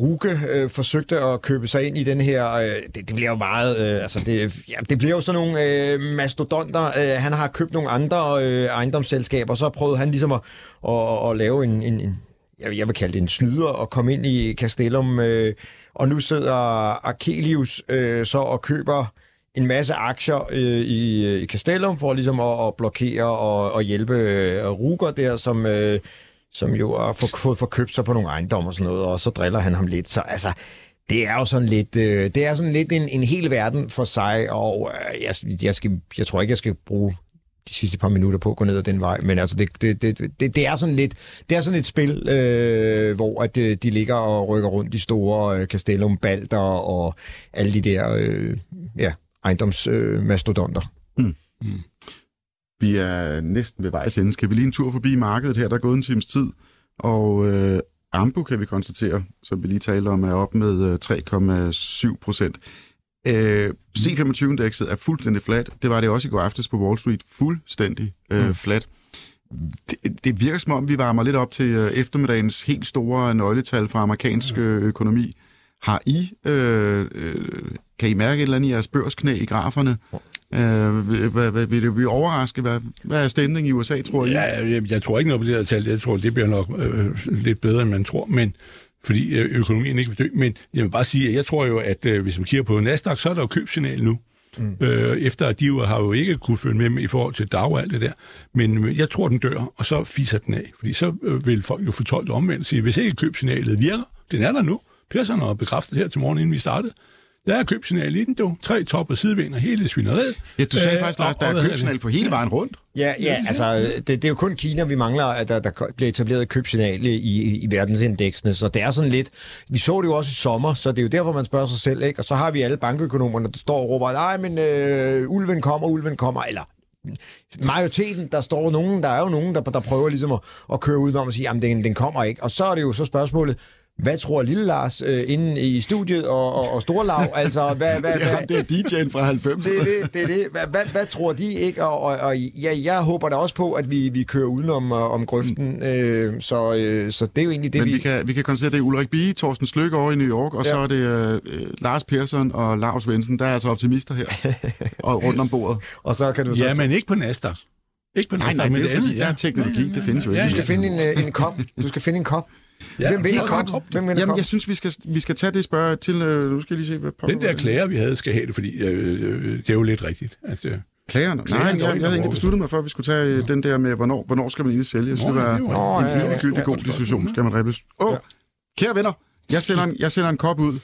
Ruke øh, forsøgte at købe sig ind i den her... Øh, det, det bliver jo meget... Øh, altså, det, ja, det bliver jo sådan nogle øh, mastodonter. Øh, han har købt nogle andre øh, ejendomsselskaber, og så prøvede han ligesom at, at, at lave en, en, en... Jeg vil kalde det en snyder, og komme ind i Castellum. Øh, og nu sidder Arkelius øh, så og køber en masse aktier øh, i, øh, i Castellum for ligesom at, at blokere og, og hjælpe øh, Ruger der, som... Øh, som jo har fået forkøbt sig på nogle ejendomme og sådan noget, og så driller han ham lidt. Så altså, det er jo sådan lidt, øh, det er sådan lidt en, en hel verden for sig, og øh, jeg, jeg, skal, jeg tror ikke, jeg skal bruge de sidste par minutter på at gå ned ad den vej, men altså det, det, det, det, det er sådan lidt det er sådan et spil, øh, hvor at øh, de ligger og rykker rundt de store øh, Castellum Balder og alle de der øh, ja, ejendomsmastodonter. Øh, mm. Mm. Vi er næsten ved vejs ende. Skal vi lige en tur forbi markedet her? Der er gået en times tid. Og øh, Ambu kan vi konstatere, som vi lige talte om, er op med 3,7 øh, procent. Øh, C25-indekset er fuldstændig flat. Det var det også i går aftes på Wall Street. Fuldstændig øh, mm. flat. Det, det virker som om, vi varmer lidt op til øh, eftermiddagens helt store nøgletal fra amerikansk øh, økonomi. Har I, øh, øh, kan I mærke et eller andet i jeres børsknæ i graferne? Øh, vil, vil, vil det blive overrasket? Hvad, hvad er stemningen i USA, tror jeg? Ja, jeg, jeg tror ikke noget på det her tal. Jeg tror, det bliver nok øh, lidt bedre, end man tror. Men fordi øh, økonomien ikke vil dø. Men jeg vil bare sige, at jeg tror jo, at øh, hvis man kigger på Nasdaq, så er der jo købsignal nu. Mm. Øh, efter at de jo har jo ikke kunne følge med i forhold til dag og alt det der. Men jeg tror, den dør, og så fiser den af. Fordi så øh, vil folk jo fortolke omvendt sige, hvis ikke købsignalet virker, den er der nu. Persson har bekræftet her til morgen, inden vi startede, der er købsignal i den, du. Tre top- og sidevinder, hele svineriet. Ja, du sagde øh, faktisk, at der er købsignal på hele vejen rundt. Ja, ja altså, det, det er jo kun Kina, vi mangler, at der, der bliver etableret købsignal i, i, i verdensindeksene, så det er sådan lidt... Vi så det jo også i sommer, så det er jo derfor, man spørger sig selv, ikke? Og så har vi alle bankøkonomerne, der står og råber, nej, men øh, ulven kommer, ulven kommer, eller majoriteten, der står nogen, der er jo nogen, der, der prøver ligesom at, at køre udenom og sige, jamen den, den kommer ikke. Og så er det jo så spørgsmålet, hvad tror lille Lars øh, inde i studiet og, og, og Storlav? [laughs] Altså, hvad, hvad, Det er, hvad, det er DJ'en fra 90. det er det, det, er det. Hvad, hvad, hvad tror de ikke? Og, og, og ja, jeg håber da også på, at vi, vi kører udenom øh, om grøften. Øh, så, øh, så det er jo egentlig det, Men vi... vi kan, vi kan konstatere, at det er Ulrik Bie, Thorsten Sløk over i New York, og Ja. så er det øh, Lars Persson og Lars Svendsen. Der er altså optimister her og rundt om bordet. [laughs] Og så kan du så Ja, men ikke på Nasdaq. Ikke på Nej, Nasdaq, nej, men det er fordi, andet, der er teknologi, det findes jo ikke. Du skal finde en, øh, en kop. Du skal finde en kop. Ja, Hvem vinder er godt. Hvem vinder Jamen, jeg synes, vi skal, vi skal tage det spørg til... Øh, nu skal jeg lige se, hvad Den der klager, vi havde, skal have det, fordi øh, øh, det er jo lidt rigtigt. Altså, Klagerne? Klagerne Nej, jeg, jeg dårlige havde egentlig besluttet mig for, at vi skulle tage øh, den der med, hvornår, hvornår skal man egentlig sælge. Jeg synes, det ja, var er en ja, ja, ja. god diskussion. Skal man ribbes? Åh, oh, kære venner, jeg sender en, jeg sender en kop ud.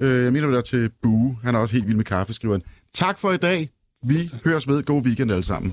Øh, jeg mener, det er til Bue. Han er også helt vild med kaffe, skriver han. Tak for i dag. Vi høres ved. God weekend alle sammen.